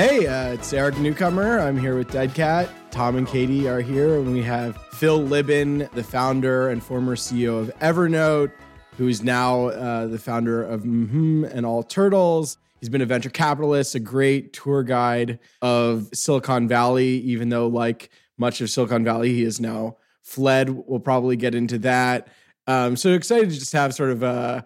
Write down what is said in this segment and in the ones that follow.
Hey, uh, it's Eric Newcomer. I'm here with Dead Cat. Tom and Katie are here, and we have Phil Libin, the founder and former CEO of Evernote, who is now uh, the founder of mm and All Turtles. He's been a venture capitalist, a great tour guide of Silicon Valley, even though, like much of Silicon Valley, he is now fled. We'll probably get into that. Um, so excited to just have sort of a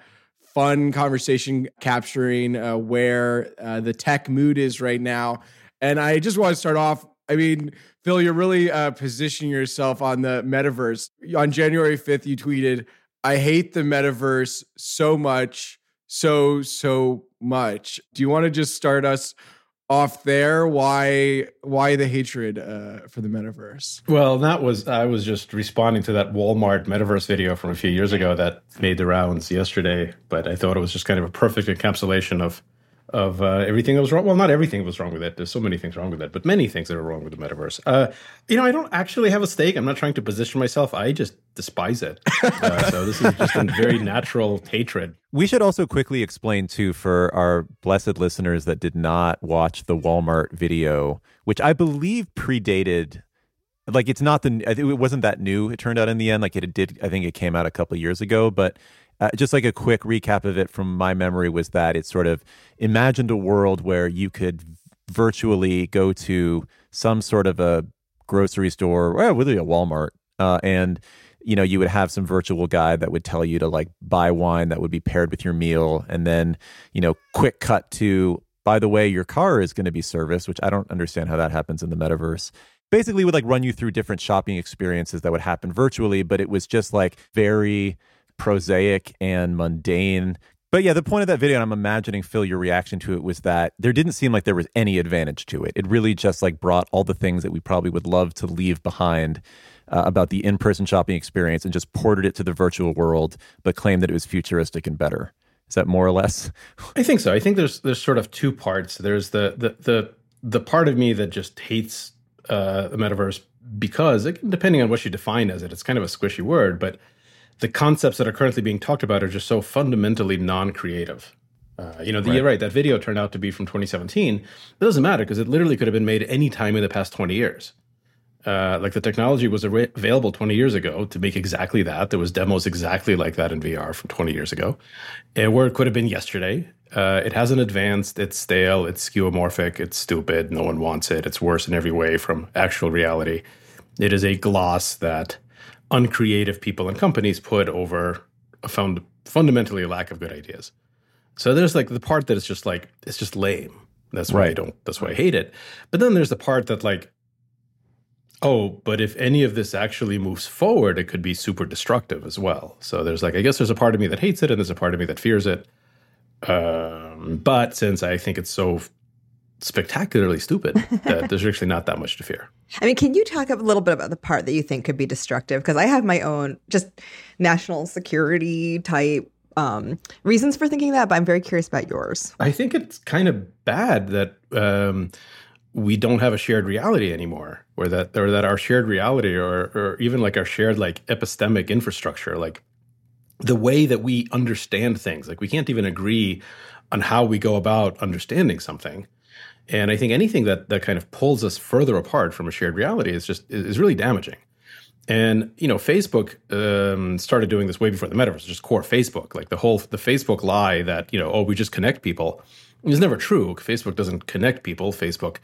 fun conversation capturing uh, where uh, the tech mood is right now. And I just want to start off. I mean, Phil, you're really uh, positioning yourself on the metaverse. On January 5th, you tweeted, I hate the metaverse so much, so, so much. Do you want to just start us off there why why the hatred uh, for the metaverse? Well that was i was just responding to that walmart metaverse video from a few years ago that made the rounds yesterday but i thought it was just kind of a perfect encapsulation of of uh, everything that was wrong. Well, not everything was wrong with it. There's so many things wrong with it, but many things that are wrong with the metaverse. Uh, you know, I don't actually have a stake. I'm not trying to position myself. I just despise it. Uh, so this is just a very natural hatred. We should also quickly explain too for our blessed listeners that did not watch the Walmart video, which I believe predated like it's not the it wasn't that new it turned out in the end like it did i think it came out a couple years ago but uh, just like a quick recap of it from my memory was that it sort of imagined a world where you could virtually go to some sort of a grocery store, or really a Walmart, uh, and you know you would have some virtual guide that would tell you to like buy wine that would be paired with your meal, and then you know quick cut to by the way your car is going to be serviced, which I don't understand how that happens in the metaverse. Basically would like run you through different shopping experiences that would happen virtually but it was just like very prosaic and mundane. But yeah, the point of that video, and I'm imagining Phil, your reaction to it was that there didn't seem like there was any advantage to it. It really just like brought all the things that we probably would love to leave behind uh, about the in-person shopping experience and just ported it to the virtual world, but claimed that it was futuristic and better. Is that more or less? I think so. I think there's there's sort of two parts. There's the the the the part of me that just hates uh, the metaverse because, depending on what you define as it, it's kind of a squishy word, but the concepts that are currently being talked about are just so fundamentally non-creative. Uh, you know, the, right. you're right. That video turned out to be from 2017. It doesn't matter because it literally could have been made any time in the past 20 years. Uh, like the technology was available 20 years ago to make exactly that. There was demos exactly like that in VR from 20 years ago, and where it could have been yesterday. Uh, it hasn't advanced. It's stale. It's skeuomorphic. It's stupid. No one wants it. It's worse in every way from actual reality. It is a gloss that uncreative people and companies put over a found fundamentally a lack of good ideas. So there's like the part that is just like it's just lame. That's why right. I don't. That's why I hate it. But then there's the part that like, oh, but if any of this actually moves forward, it could be super destructive as well. So there's like I guess there's a part of me that hates it, and there's a part of me that fears it. Um, but since I think it's so spectacularly stupid that there's actually not that much to fear. I mean, can you talk a little bit about the part that you think could be destructive? Because I have my own just national security type um, reasons for thinking that, but I'm very curious about yours. I think it's kind of bad that um, we don't have a shared reality anymore, or that or that our shared reality, or or even like our shared like epistemic infrastructure, like the way that we understand things, like we can't even agree on how we go about understanding something and I think anything that that kind of pulls us further apart from a shared reality is just is really damaging. And you know, Facebook um, started doing this way before the metaverse, just core Facebook. Like the whole the Facebook lie that you know, oh, we just connect people is never true. Facebook doesn't connect people. Facebook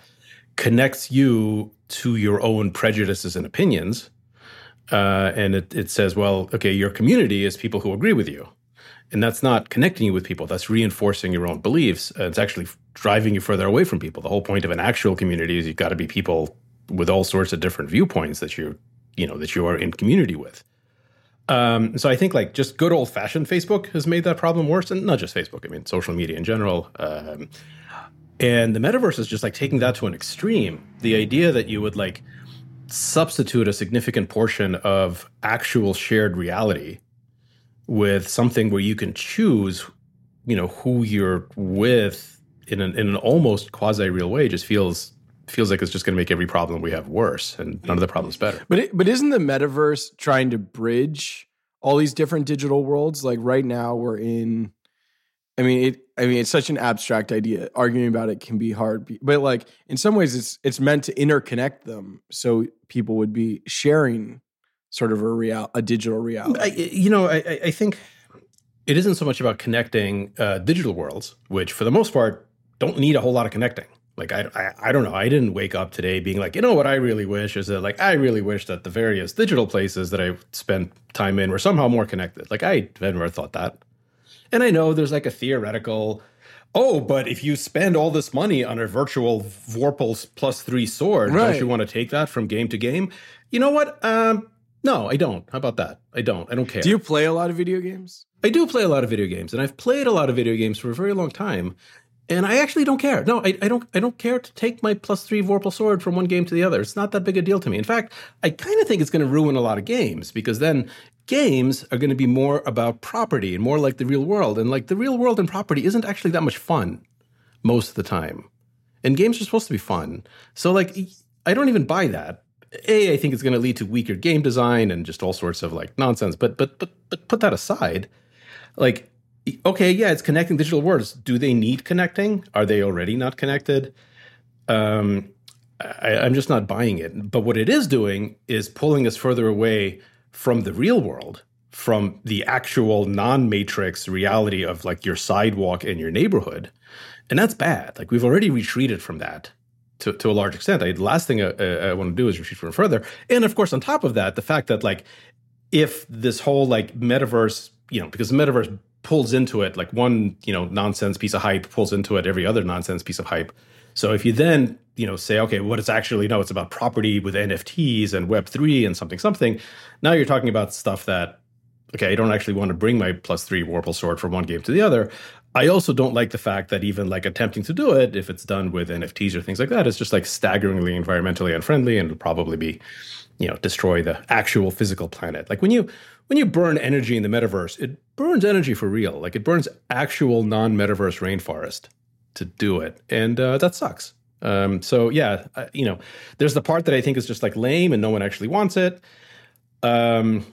connects you to your own prejudices and opinions, uh, and it, it says, well, okay, your community is people who agree with you. And that's not connecting you with people. That's reinforcing your own beliefs. Uh, it's actually driving you further away from people. The whole point of an actual community is you've got to be people with all sorts of different viewpoints that you you know that you are in community with. Um, so I think like just good old fashioned Facebook has made that problem worse, and not just Facebook. I mean, social media in general. Um, and the metaverse is just like taking that to an extreme. The idea that you would like substitute a significant portion of actual shared reality with something where you can choose, you know, who you're with in an in an almost quasi real way just feels feels like it's just going to make every problem we have worse and none of the problems better. But it, but isn't the metaverse trying to bridge all these different digital worlds? Like right now we're in I mean, it. I mean, it's such an abstract idea. Arguing about it can be hard, but like in some ways, it's it's meant to interconnect them, so people would be sharing sort of a real a digital reality. I, you know, I, I think it isn't so much about connecting uh, digital worlds, which for the most part don't need a whole lot of connecting. Like I, I, I don't know. I didn't wake up today being like, you know what I really wish is that like I really wish that the various digital places that I spent time in were somehow more connected. Like I never thought that. And I know there's like a theoretical, oh, but if you spend all this money on a virtual Vorpal plus three sword, Right. don't you want to take that from game to game? You know what? Um, no, I don't. How about that? I don't. I don't care. Do you play a lot of video games? I do play a lot of video games, and I've played a lot of video games for a very long time. And I actually don't care. No, I, I don't. I don't care to take my plus three Vorpal sword from one game to the other. It's not that big a deal to me. In fact, I kind of think it's going to ruin a lot of games because then games are going to be more about property and more like the real world. And like the real world and property isn't actually that much fun most of the time. And games are supposed to be fun. So like, I don't even buy that. A, I think it's going to lead to weaker game design and just all sorts of like nonsense. But but but but put that aside like okay yeah it's connecting digital worlds. Do they need connecting? Are they already not connected? Um I, i'm just not buying it. But what it is doing is pulling us further away from the real world from the actual non-matrix reality of like your sidewalk in your neighborhood. And that's bad. Like we've already retreated from that to, to a large extent I, the last thing uh, uh, I, I want to do is retreat from further and of course on top of that the fact that like if this whole like metaverse, you know, because the metaverse pulls into it like one, you know, nonsense piece of hype pulls into it every other nonsense piece of hype. So if you then, you know, say, okay, what it's actually no, it's about property with NFTs and Web three and something something. Now you're talking about stuff that, okay, I don't actually want to bring my plus three Vorpal sword from one game to the other. I also don't like the fact that even like attempting to do it, if it's done with NFTs or things like that, is just like staggeringly environmentally unfriendly and will probably be you know destroy the actual physical planet. Like when you when you burn energy in the metaverse it burns energy for real. Like it burns actual non-metaverse rainforest to do it. And uh, that sucks. Um, so yeah uh, you know there's the part that i think is just like lame and no one actually wants it. Um,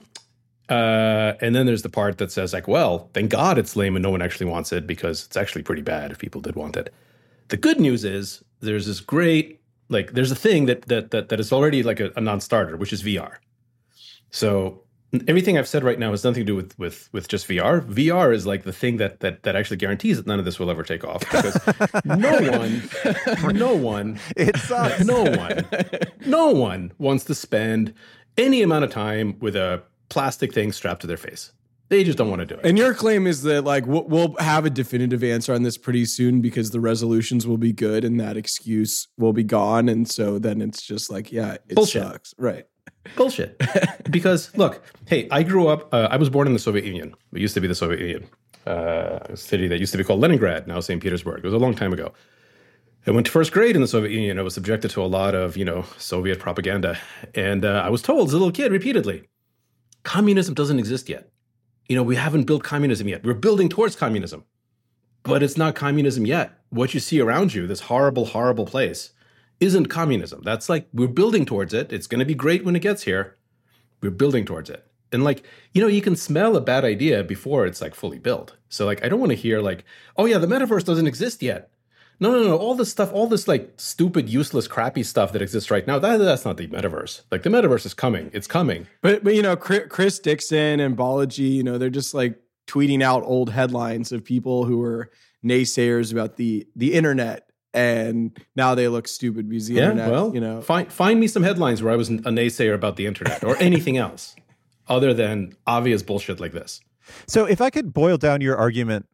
uh, and then there's the part that says like well thank god it's lame and no one actually wants it because it's actually pretty bad if people did want it. The good news is there's this great like there's a thing that that that, that is already like a, a non-starter which is vr so everything i've said right now has nothing to do with with with just vr vr is like the thing that that that actually guarantees that none of this will ever take off because no one no one It sucks. no one no one wants to spend any amount of time with a plastic thing strapped to their face they just don't want to do it And your claim is that like we'll, have a definitive answer on this pretty soon because the resolutions will be good and that excuse will be gone, and so then it's just like yeah, it Bullshit. sucks, right? Bullshit. because look, hey, I grew up. Uh, I was born in the Soviet Union. It used to be the Soviet Union, uh, a city that used to be called Leningrad, now St. Petersburg. It was a long time ago. I went to first grade in the Soviet Union. I was subjected to a lot of, you know, Soviet propaganda, and uh, I was told as a little kid repeatedly, communism doesn't exist yet. You know, we haven't built communism yet. We're building towards communism, but it's not communism yet. What you see around you, this horrible, horrible place, isn't communism. That's like we're building towards it. It's going to be great when it gets here. We're building towards it. And like, you know, you can smell a bad idea before it's like fully built. So like I don't want to hear like, "Oh yeah, the metaverse doesn't exist yet." No, no, no. All this stuff, all this like stupid, useless, crappy stuff that exists right now, that, that's not the metaverse. Like the metaverse is coming. It's coming. But but you know, Chris Dixon and Balaji, you know, they're just like tweeting out old headlines of people who were naysayers about the the internet, and now they look stupid because the Yeah, internet, well, you know, find find me some headlines where I was a naysayer about the internet or anything else other than obvious bullshit like this. So if I could boil down your argument,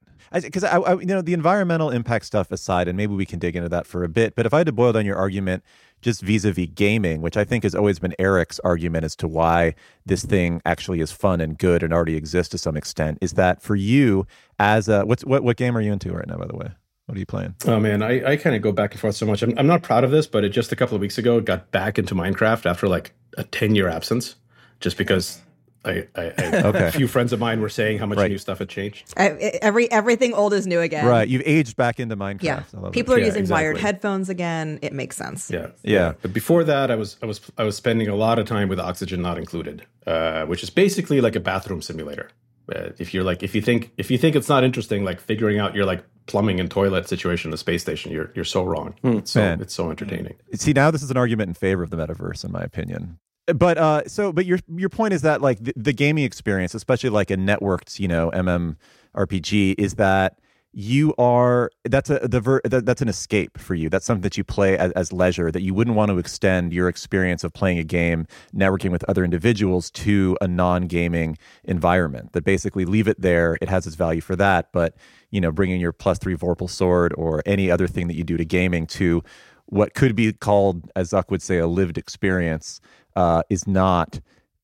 because I, I, you know, the environmental impact stuff aside, and maybe we can dig into that for a bit. But if I had to boil down your argument just vis-a-vis gaming, which I think has always been Eric's argument as to why this thing actually is fun and good and already exists to some extent, is that for you as a what's what what game are you into right now? By the way, what are you playing? Oh man, I, I kind of go back and forth so much. I'm, I'm not proud of this, but it just a couple of weeks ago got back into Minecraft after like a 10 year absence, just because I, I, I Okay. a few friends of mine were saying how much Right. new stuff had changed. I, every everything old is new again. Right, you've aged back into Minecraft. Yeah. I love People it. are Yeah, using wired headphones again. It makes sense. Yeah, Yeah. But before that, I was I was I was spending a lot of time with Oxygen Not Included, uh, which is basically like a bathroom simulator. Uh, if you're like, if you think if you think it's not interesting, like figuring out your like plumbing and toilet situation in the space station, you're you're so wrong. It's so Man. it's so entertaining. See, now this is an argument in favor of the metaverse, in my opinion. But uh, so, but your your point is that like the, the gaming experience, especially like a networked, you know, MMORPG, is that you are that's a the ver, that, that's an escape for you. That's something that you play as, as leisure. That you wouldn't want to extend your experience of playing a game, networking with other individuals, to a non-gaming environment. That basically leave it there. It has its value for that, but you know, bringing your plus three Vorpal sword or any other thing that you do to gaming to what could be called, as Zuck would say, a lived experience, uh, is not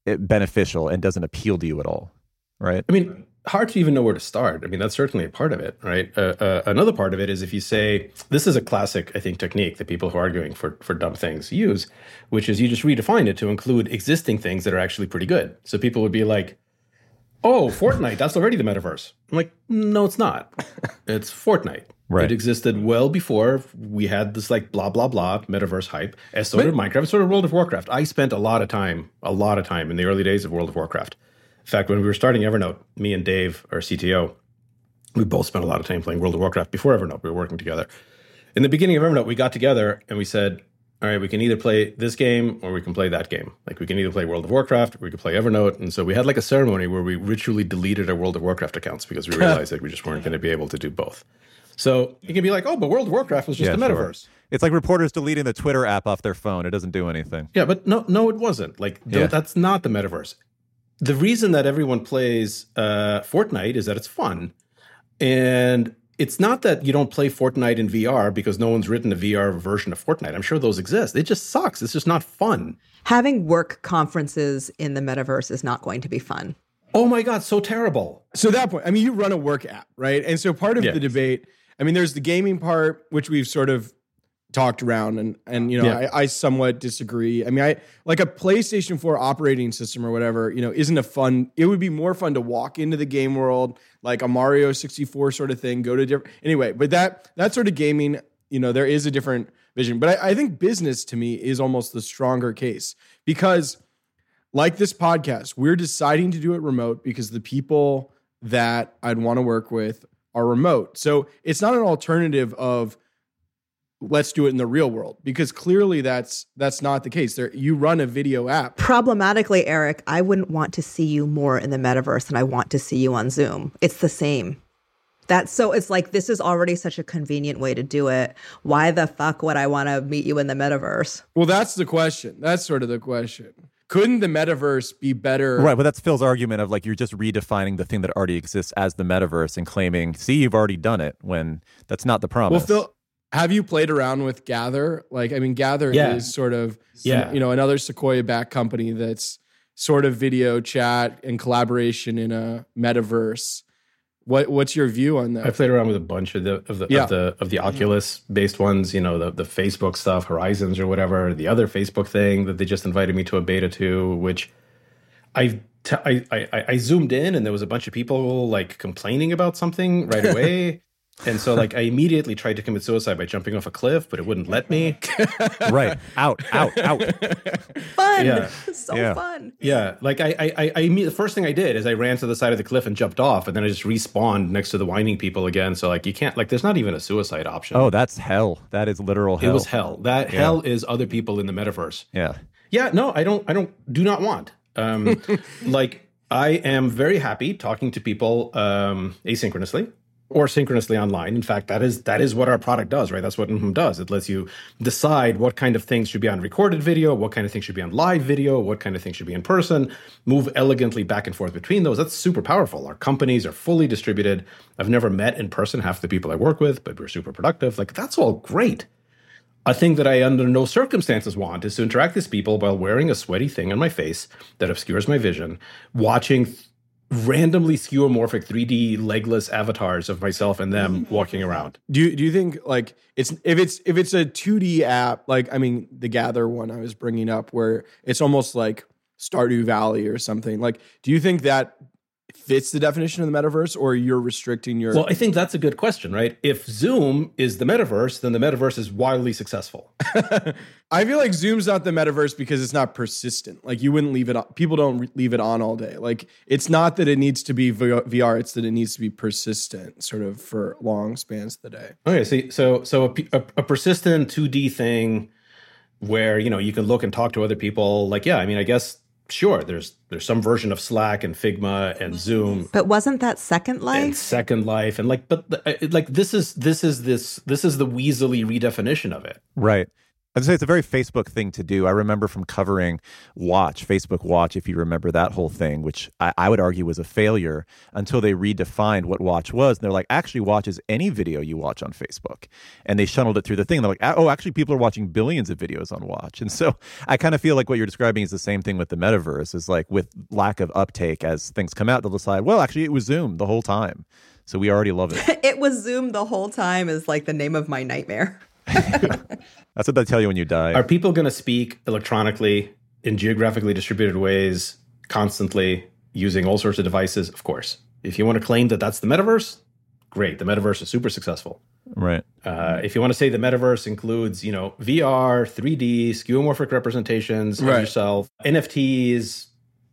eh, beneficial and doesn't appeal to you at all, right? I mean, hard to even know where to start. I mean, that's certainly a part of it, right? Uh, uh, another part of it is if you say this is a classic, I think, technique that people who are arguing for for dumb things use, which is you just redefine it to include existing things that are actually pretty good. So people would be like, "Oh, Fortnite, that's already the metaverse." I'm like, "No, it's not. It's Fortnite." Right. It existed well before we had this like blah blah blah metaverse hype. As so did Minecraft, so did World of Warcraft. I spent a lot of time, a lot of time in the early days of World of Warcraft. In fact, when we were starting Evernote, me and Dave, our CTO, we both spent a lot of time playing World of Warcraft before Evernote. We were working together. In the beginning of Evernote, we got together and we said, all right, we can either play this game or we can play that game. Like we can either play World of Warcraft or we could play Evernote. And so we had like a ceremony where we ritually deleted our World of Warcraft accounts because we realized that we just weren't going to be able to do both. So you can be like, oh, but World of Warcraft was just Yeah, a sure. metaverse. It's like reporters deleting the Twitter app off their phone. It doesn't do anything. Yeah, but no, no, it wasn't. Like th- Yeah. that's not the metaverse. The reason that everyone plays uh, Fortnite is that it's fun, and it's not that you don't play Fortnite in VR because no one's written a VR version of Fortnite. I'm sure those exist. It just sucks. It's just not fun. Having work conferences in the metaverse is not going to be fun. Oh my god, so terrible. So that point, I mean, you run a work app, right? And so part of Yeah. the debate, I mean, there's the gaming part, which we've sort of talked around, and and you know, Yeah. I, I somewhat disagree. I mean, I like a PlayStation 4 operating system or whatever, you know, isn't a fun. It would be more fun to walk into the game world like a Mario 64 sort of thing, go to different. Anyway, but that that sort of gaming, you know, there is a different vision. But I, I think business to me is almost the stronger case because like this podcast, we're deciding to do it remote because the people that I'd want to work with are remote. So it's not an alternative of let's do it in the real world because clearly that's that's not the case. There you run a video app. Problematically, Eric, I wouldn't want to see you more in the metaverse than I want to see you on Zoom. It's the same. That's so it's like this is already such a convenient way to do it. Why the fuck would I want to meet you in the metaverse? Well, that's the question. That's sort of the question. Couldn't the metaverse be better? Right, but that's Phil's argument of like you're just redefining the thing that already exists as the metaverse and claiming, see, you've already done it when that's not the promise. Well. Phil, have you played around with Gather? Like, I mean, Gather Yeah. is sort of, Yeah. you know, another Sequoia back company that's sort of video chat and collaboration in a metaverse. What What's your view on that? I played around with a bunch of the of the Yeah. of the of the mm-hmm. Oculus based ones, you know, the the Facebook stuff, Horizons or whatever. The other Facebook thing that they just invited me to a beta to, which I t- I, I I zoomed in and there was a bunch of people like complaining about something right away. And so, like, I immediately tried to commit suicide by jumping off a cliff, but it wouldn't let me. right, out, out, out. Fun. Yeah. so Yeah. fun. Yeah, like I, I, I, I the first thing I did is I ran to the side of the cliff and jumped off, and then I just respawned next to the whining people again. So like, you can't like, there's not even a suicide option. Oh, that's hell. That is literal hell. it was hell. That hell is other people in the metaverse. Yeah. Yeah, no, I don't. I don't. Do not want. Um, like I am very happy talking to people um, asynchronously or synchronously online. In fact, that is that is what our product does, right? That's what Mhm does. It lets you decide what kind of things should be on recorded video, what kind of things should be on live video, what kind of things should be in person. Move elegantly back and forth between those. That's super powerful. Our companies are fully distributed. I've never met in person half the people I work with, but we're super productive. Like that's all great. A thing that I, under no circumstances, want is to interact with people while wearing a sweaty thing on my face that obscures my vision, watching randomly skeuomorphic 3D legless avatars of myself and them mm-hmm. walking around. do you do you think like it's if it's if it's a 2D app like I mean the Gather one I was bringing up where it's almost like Stardew Valley or something like do you think that fits the definition of the metaverse, or you're restricting your. Well, I think that's a good question, right? If Zoom is the metaverse, then the metaverse is wildly successful. I feel like Zoom's not the metaverse because it's not persistent. Like you wouldn't leave it on. People don't leave it on all day. Like it's not that it needs to be VR, it's that it needs to be persistent sort of for long spans of the day. Okay, see, so so a, a, a persistent 2D thing where, you know, you can look and talk to other people like yeah, I mean, I guess sure there's there's some version of slack and figma and zoom. But wasn't that second life? And second life and like but uh, like this is this is this this is the weaselly redefinition of it. Right I'd say it's a very Facebook thing to do. I remember from covering Watch, Facebook Watch, if you remember that whole thing, which I, I, would argue was a failure until they redefined what Watch was. And they're like, actually, Watch is any video you watch on Facebook. And they shuttled it through the thing. They're like, ah, oh, actually, people are watching billions of videos on Watch. And so I kind of feel like what you're describing is the same thing with the metaverse, is like with lack of uptake as things come out, they'll decide, well, actually, it was Zoom the whole time. So we already love it. it was Zoom the whole time is like the name of my nightmare. That's what they tell you when you die. Are people going to speak electronically in geographically distributed ways constantly using all sorts of devices? Of course. If you want to claim that that's the metaverse, great. The metaverse is super successful. Right. Uh, if you want to say the metaverse includes, you know, VR, 3D, skeuomorphic representations right. of yourself, NFTs,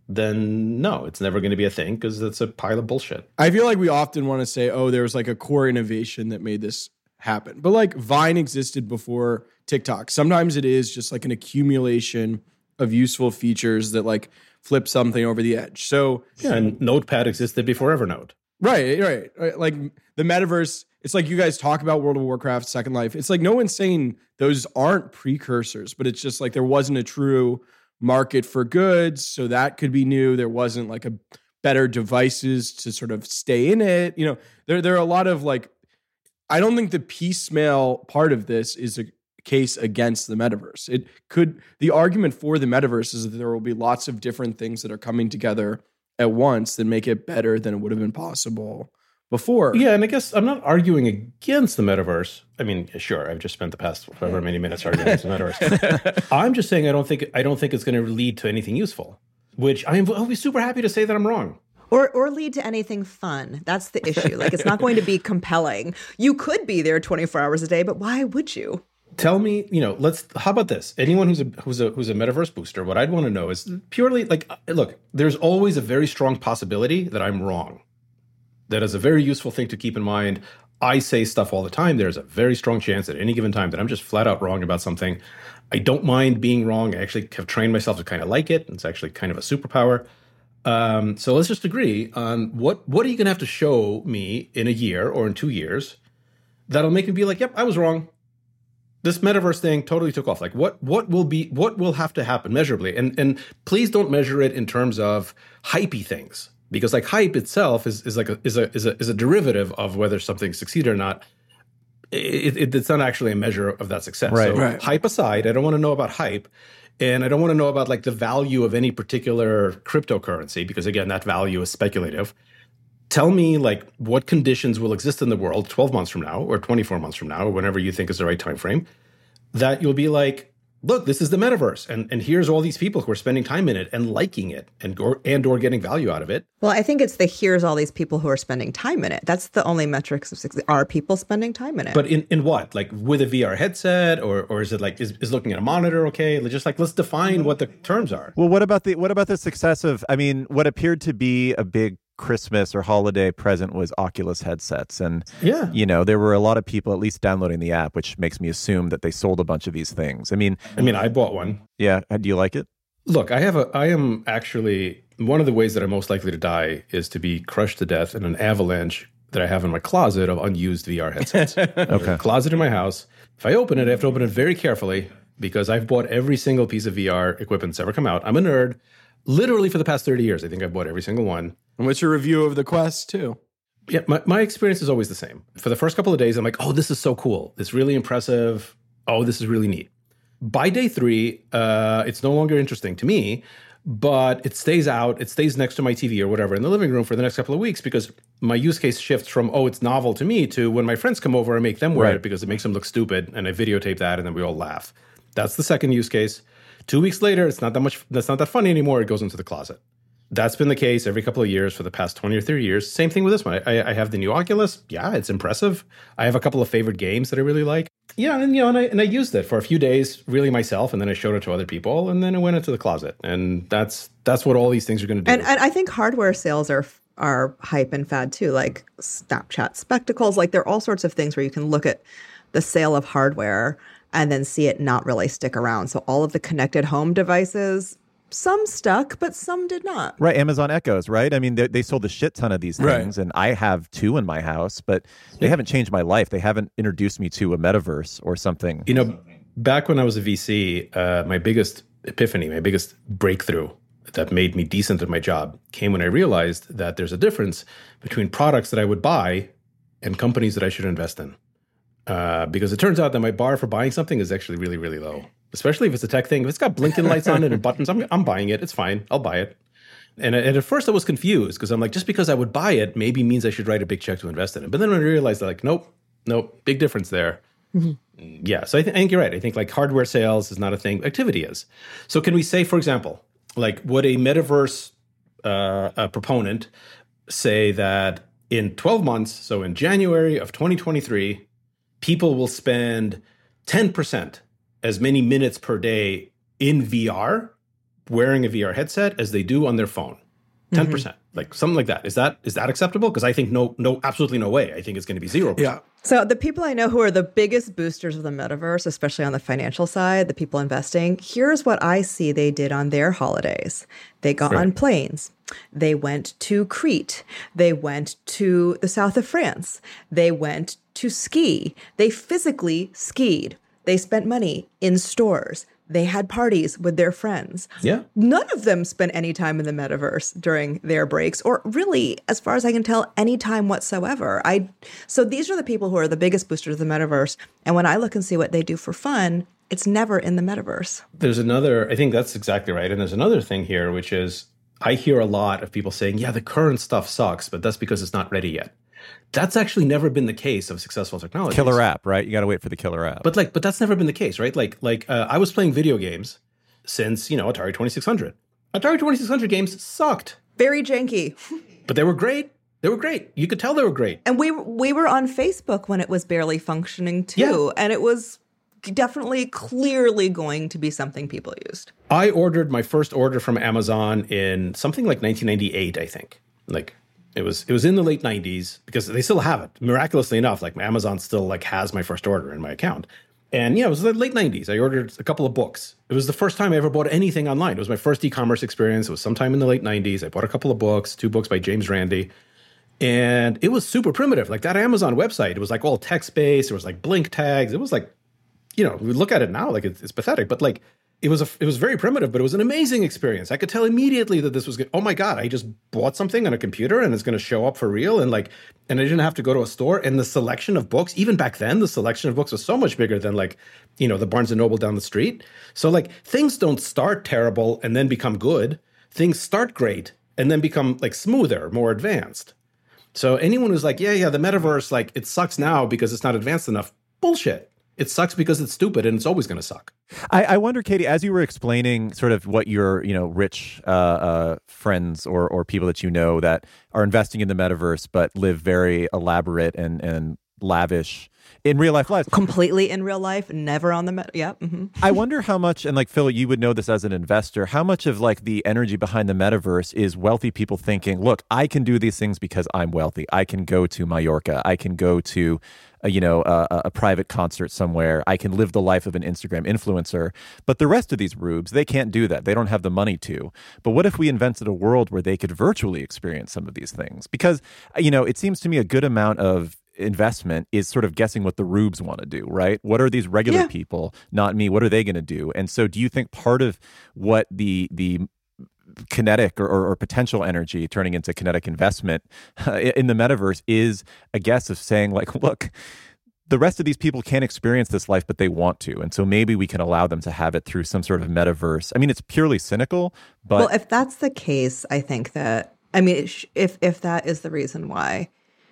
then no, it's never going to be a thing because it's a pile of bullshit. I feel like we often want to say, oh, there was like a core innovation that made this happen. But like Vine existed before TikTok. Sometimes it is just like an accumulation of useful features that like flip something over the edge. So yeah, and Notepad existed before Evernote. Right, right, right. Like the metaverse, it's like you guys talk about World of Warcraft, Second Life. It's like no one's saying those aren't precursors, but it's just like there wasn't a true market for goods, so that could be new. There wasn't like a better devices to sort of stay in it. You know, there there are a lot of like I don't think the piecemeal part of this is a case against the metaverse. It could the argument for the metaverse is that there will be lots of different things that are coming together at once that make it better than it would have been possible before. Yeah, and I guess I'm not arguing against the metaverse. I mean, sure, I've just spent the past however many minutes arguing against the metaverse. I'm just saying I don't think I don't think it's going to lead to anything useful. Which I am, I'll be super happy to say that I'm wrong or or lead to anything fun. That's the issue. Like it's not going to be compelling. You could be there 24 hours a day, but why would you? Tell me, you know, let's how about this? Anyone who's a who's a who's a metaverse booster, what I'd want to know is purely like uh, look, there's always a very strong possibility that I'm wrong. That is a very useful thing to keep in mind. I say stuff all the time. There's a very strong chance at any given time that I'm just flat out wrong about something. I don't mind being wrong. I actually have trained myself to kind of like it. It's actually kind of a superpower. Um, so let's just agree on what what are you going to have to show me in a year or in two years that'll make me be like, yep, I was wrong. This metaverse thing totally took off. Like, what what will be what will have to happen measurably? And and please don't measure it in terms of hypey things because like hype itself is is like a is a is a is a derivative of whether something succeeded or not. It, it, it's not actually a measure of that success. Right, so right. hype aside, I don't want to know about hype and I don't want to know about like the value of any particular cryptocurrency because again, that value is speculative. Tell me like what conditions will exist in the world 12 months from now or 24 months from now or whenever you think is the right time frame that you'll be like, look, this is the metaverse, and and here's all these people who are spending time in it and liking it and or, and or getting value out of it. Well, I think it's the here's all these people who are spending time in it. That's the only metrics of success. Are people spending time in it? But in, in what? Like with a VR headset, or or is it like is, is looking at a monitor okay? Just like let's define mm-hmm. what the terms are. Well, what about the what about the success of? I mean, what appeared to be a big Christmas or holiday present was Oculus headsets. And, yeah. you know, there were a lot of people at least downloading the app, which makes me assume that they sold a bunch of these things. I mean, I mean, I bought one. Yeah. Uh, do you like it? Look, I have a, I am actually, one of the ways that I'm most likely to die is to be crushed to death in an avalanche that I have in my closet of unused VR headsets. okay. closet in my house. If I open it, I have to open it very carefully because I've bought every single piece of VR equipment that's ever come out. I'm a nerd. Literally for the past 30 years, I think I've bought every single one. And what's your review of the Quest 2? Yeah, my, my experience is always the same. For the first couple of days, I'm like, oh, this is so cool. It's really impressive. Oh, this is really neat. By day three, uh, it's no longer interesting to me, but it stays out. It stays next to my TV or whatever in the living room for the next couple of weeks because my use case shifts from, oh, it's novel to me to when my friends come over, I make them wear Right. it because it makes them look stupid and I videotape that and then we all laugh. That's the second use case. Two weeks later, it's not that much, that's not that funny anymore. It goes into the closet. That's been the case every couple of years for the past 20 or 30 years. Same thing with this one. I, I have the new Oculus. Yeah, it's impressive. I have a couple of favorite games that I really like. Yeah, and you know, and I, and I used it for a few days, really myself, and then I showed it to other people, and then it went into the closet. And that's that's what all these things are going to do. And, and I think hardware sales are are hype and fad too, like Snapchat spectacles. Like there are all sorts of things where you can look at the sale of hardware and then see it not really stick around. So all of the connected home devices, some stuck, but some did not. Right, Amazon Echoes, right? I mean, they, they sold a shit ton of these Right. things, and I have two in my house, but they haven't changed my life. They haven't introduced me to a metaverse or something. You know, back when I was a VC, uh, my biggest epiphany, my biggest breakthrough that made me decent at my job came when I realized that there's a difference between products that I would buy and companies that I should invest in. Uh, because it turns out that my bar for buying something is actually really, really low, especially if it's a tech thing. If it's got blinking lights on it and buttons, I'm, I'm buying it. It's fine. I'll buy it. And, and at first I was confused because I'm like, just because I would buy it maybe means I should write a big check to invest in it. But then I realized, like, nope, nope, big difference there. Yeah, so I, th- I think you're right. I think like hardware sales is not a thing. Activity is. So can we say, for example, like would a metaverse uh, a proponent say that in 12 months, so in January of 2023, people will spend 10% as many minutes per day in VR, wearing a VR headset, as they do on their phone. 10%, mm-hmm. percent like something like that. Is that is that acceptable? Because I think no, no, absolutely no way. I think it's going to be zero. Yeah. So the people I know who are the biggest boosters of the metaverse, especially on the financial side, the people investing, here's what I see they did on their holidays. They got on planes. They went to Crete. They went to the south of France. They went to ski. They physically skied. They spent money in stores. They had parties with their friends. Yeah. None of them spent any time in the metaverse during their breaks, or really, as far as I can tell, any time whatsoever. I so these are the people who are the biggest boosters of the metaverse. And when I look and see what they do for fun, it's never in the metaverse. There's another, I think that's exactly right. And there's another thing here, which is I hear a lot of people saying, yeah, the current stuff sucks, but that's because it's not ready yet. That's actually never been the case of successful technology. Killer app, right? You got to wait for the killer app. But like, but that's never been the case, right? Like, like uh, I was playing video games since you know Atari 2600. Atari 2600 games sucked, Very janky. but they were great. They were great. You could tell they were great. And we we were on Facebook when it was barely functioning too, Yeah. and it was definitely clearly going to be something people used. I ordered my first order from Amazon in something like 1998, I think. Like it was it was in the late 90s because they still have it. Miraculously enough, like Amazon still like has my first order in my account. And yeah, it was the late 90s. I ordered a couple of books. It was the first time I ever bought anything online. It was my first e-commerce experience. It was sometime in the late 90s. I bought a couple of books, two books by James Randi. And it was super primitive. Like that Amazon website, it was like all text-based. There was like blink tags. It was like you know, we look at it now like it's, it's pathetic, but like it was a it was very primitive, but it was an amazing experience. I could tell immediately that this was good. Oh my god, I just bought something on a computer and it's going to show up for real, and like, and I didn't have to go to a store. And the selection of books, even back then, the selection of books was so much bigger than like, you know, the Barnes and Noble down the street. So like, things don't start terrible and then become good. Things start great and then become like smoother, more advanced. So anyone who's like, yeah, yeah, the metaverse, like it sucks now because it's not advanced enough. Bullshit. It sucks because it's stupid and it's always going to suck. I, I wonder, Katie, as you were explaining sort of what your you know rich uh, uh, friends or or people that you know that are investing in the metaverse but live very elaborate and and lavish in real life lives. Completely in real life, never on the met. Yep. hmm I wonder how much, and like Phil, you would know this as an investor, how much of like the energy behind the metaverse is wealthy people thinking, look, I can do these things because I'm wealthy. I can go to Mallorca. I can go to, a, you know, a, a private concert somewhere. I can live the life of an Instagram influencer. But the rest of these rubes, they can't do that. They don't have the money to. But what if we invented a world where they could virtually experience some of these things? Because, you know, it seems to me a good amount of investment is sort of guessing what the rubes want to do, right? What are these regular Yeah. people, not me? What are they going to do? And so, do you think part of what the the kinetic or, or, or potential energy turning into kinetic investment in the metaverse is a guess of saying like, look. The rest of these people can't experience this life, but they want to. And so maybe we can allow them to have it through some sort of metaverse. I mean, it's purely cynical, but well, if that's the case, I think that I mean, if if that is the reason why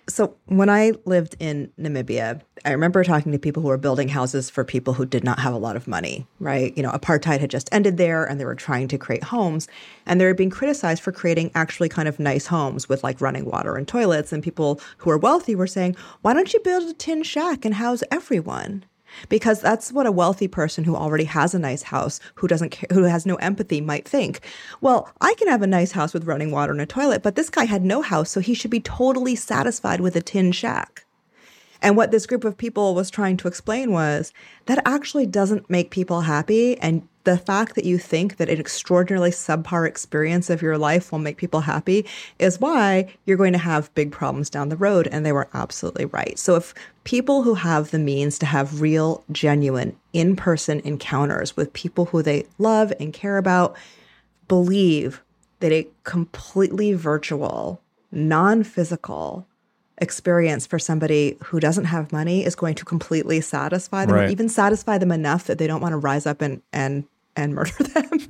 So, when I lived in Namibia, I remember talking to people who were building houses for people who did not have a lot of money, right? You know, apartheid had just ended there and they were trying to create homes. And they were being criticized for creating actually kind of nice homes with like running water and toilets. And people who were wealthy were saying, why don't you build a tin shack and house everyone? Because that's what a wealthy person who already has a nice house who doesn't care, who has no empathy might think. Well i can have a nice house with running water and a toilet but this guy had no house so he should be totally satisfied with a tin shack and what this group of people was trying to explain was that actually doesn't make people happy and the fact that you think that an extraordinarily subpar experience of your life will make people happy is why you're going to have big problems down the road. And they were absolutely right. So if people who have the means to have real, genuine, in person encounters with people who they love and care about believe that a completely virtual, non physical, experience for somebody who doesn't have money is going to completely satisfy them Right. or even satisfy them enough that they don't want to rise up and and and murder them.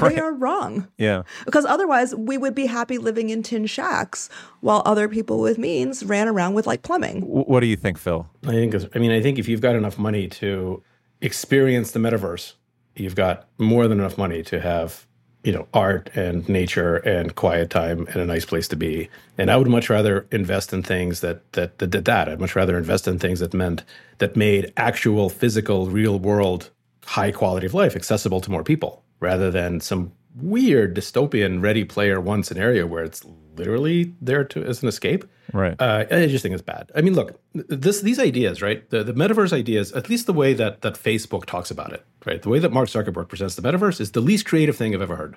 Right. They are wrong. Yeah. Because otherwise we would be happy living in tin shacks while other people with means ran around with like plumbing. What do you think, Phil? I think. I mean, I think if you've got enough money to experience the metaverse, you've got more than enough money to have, you know, art and nature and quiet time and a nice place to be. And I would much rather invest in things that that that did that. I'd much rather invest in things that meant that made actual, physical, real world, high quality of life accessible to more people, rather than some weird dystopian Ready Player One scenario where it's literally there to as an escape. Right. Uh, I just think it's bad. I mean, look, this these ideas, right? The the metaverse ideas, at least the way that that Facebook talks about it, right? The way that Mark Zuckerberg presents the metaverse is the least creative thing I've ever heard.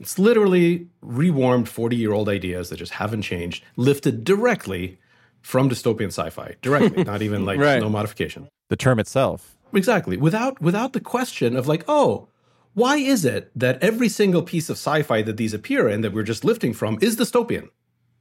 It's literally rewarmed 40 year old ideas that just haven't changed, lifted directly from dystopian sci-fi, directly, not even like Right. no modification. the term itself. Exactly. Without without the question of like, oh, why is it that every single piece of sci-fi that these appear in that we're just lifting from is dystopian?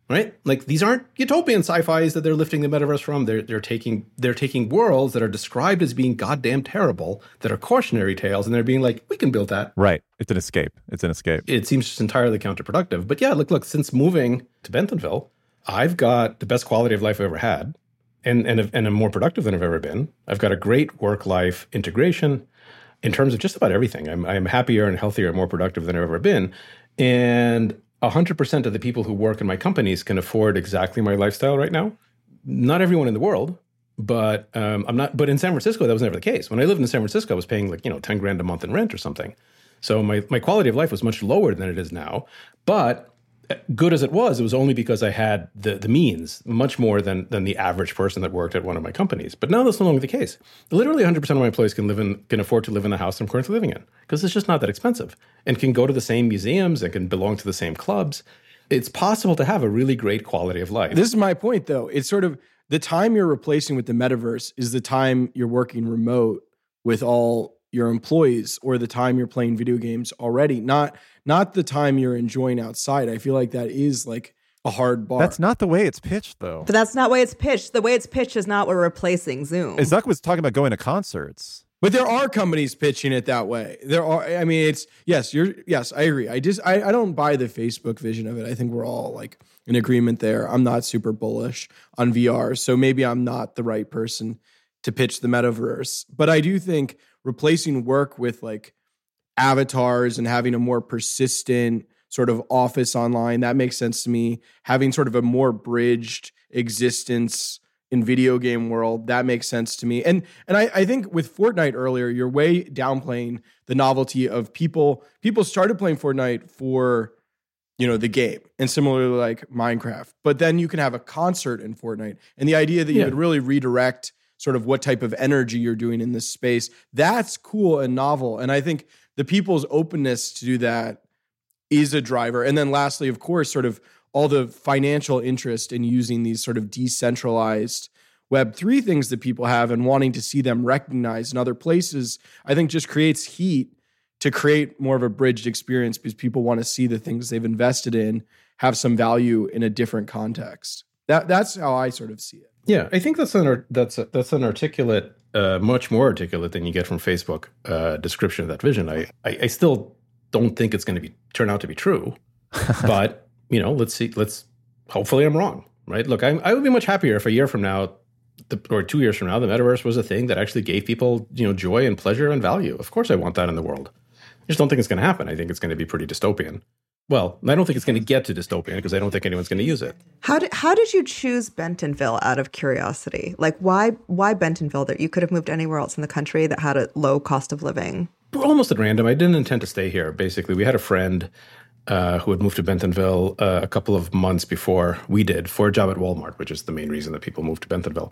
Right? Like these aren't utopian sci-fis that they're lifting the metaverse from. They're they're taking they're taking worlds that are described as being goddamn terrible, that are cautionary tales, and they're being like, we can build that. Right. It's an escape. It's an escape. It seems just entirely counterproductive. But yeah, look, look, since moving to Bentonville, I've got the best quality of life I've ever had and and and I'm more productive than I've ever been. I've got a great work life integration in terms of just about everything. I'm I'm happier and healthier and more productive than I've ever been. And 100% of the people who work in my companies can afford exactly my lifestyle right now. Not everyone in the world, but um, I'm not. But in San Francisco, that was never the case. When I lived in San Francisco, I was paying like you know 10 grand a month in rent or something. So my my quality of life was much lower than it is now. But good as it was, it was only because I had the the means much more than than the average person that worked at one of my companies. But now that's no longer the case. Literally 100 percent of my employees can live in can afford to live in the house I'm currently living in because it's just not that expensive and can go to the same museums and can belong to the same clubs. It's possible to have a really great quality of life. This is my point, though. It's sort of the time you're replacing with the metaverse is the time you're working remote with all your employees, or the time you're playing video games already. Not not the time you're enjoying outside. I feel like that is like a hard bar. That's not the way it's pitched, though. But that's not the way it's pitched. The way it's pitched is not we're replacing Zoom. Zuck was talking about going to concerts. But there are companies pitching it that way. There are. I mean, it's yes. You're yes. I agree. I just I, I don't buy the Facebook vision of it. I think we're all like in agreement there. I'm not super bullish on VR, so maybe I'm not the right person to pitch the metaverse. But I do think replacing work with like avatars and having a more persistent sort of office online that makes sense to me. Having sort of a more bridged existence in video game world that makes sense to me and and I, I think with fortnite earlier you're way downplaying the novelty of people people started playing fortnite for you know the game and similarly like minecraft but then you can have a concert in fortnite and the idea that you Yeah. could really redirect sort of what type of energy you're doing in this space. That's cool and novel and i think the people's openness to do that is a driver. And then lastly of course sort of all the financial interest in using these sort of decentralized web3 things that people have and wanting to see them recognized in other places i think just creates heat to create more of a bridged experience because people want to see the things they've invested in have some value in a different context that that's how i sort of see it Yeah, I think that's an that's a, that's an articulate, uh, much more articulate than you get from Facebook uh, description of that vision. I, I I still don't think it's going to be turn out to be true, but you know, let's see. Let's hopefully I'm wrong. right? Look, I, I would be much happier if a year from now, the, or two years from now, the metaverse was a thing that actually gave people, you know, joy and pleasure and value. Of course, I want that in the world. I just don't think it's going to happen. I think it's going to be pretty dystopian. Well, I don't think it's going to get to dystopian because I don't think anyone's going to use it. How did how did you choose Bentonville out of curiosity? Like why why Bentonville? That you could have moved anywhere else in the country that had a low cost of living. Almost at random. I didn't intend to stay here. Basically, we had a friend uh, who had moved to Bentonville uh, a couple of months before we did for a job at Walmart, which is the main reason that people moved to Bentonville.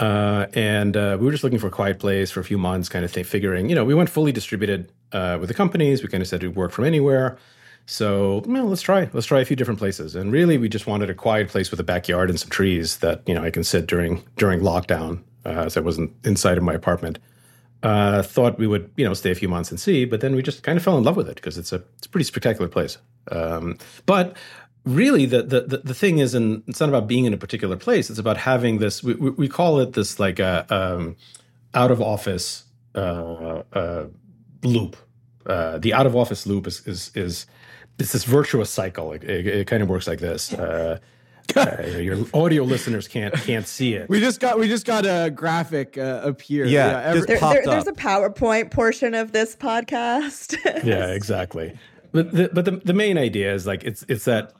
Uh, and uh, we were just looking for a quiet place for a few months, kind of th- figuring, you know, we went fully distributed uh, with the companies. We kind of said we'd work from anywhere. So, well, let's try. Let's try a few different places. And really, we just wanted a quiet place with a backyard and some trees that you know I can sit during during lockdown, uh, as I wasn't inside of my apartment. Uh, thought we would you know stay a few months and see, but then we just kind of fell in love with it because it's a it's a pretty spectacular place. Um, but really, the, the the thing is, and it's not about being in a particular place. It's about having this. We, we call it this like a um, out of office uh, uh, loop. Uh, the out of office loop is is is it's this virtuous cycle. It, it, it kind of works like this. Uh, uh, your audio listeners can't can't see it. We just got we just got a graphic uh, appear. Yeah, yeah every, there, there, there's a PowerPoint portion of this podcast. yeah, exactly. But the, but the the main idea is like it's it's that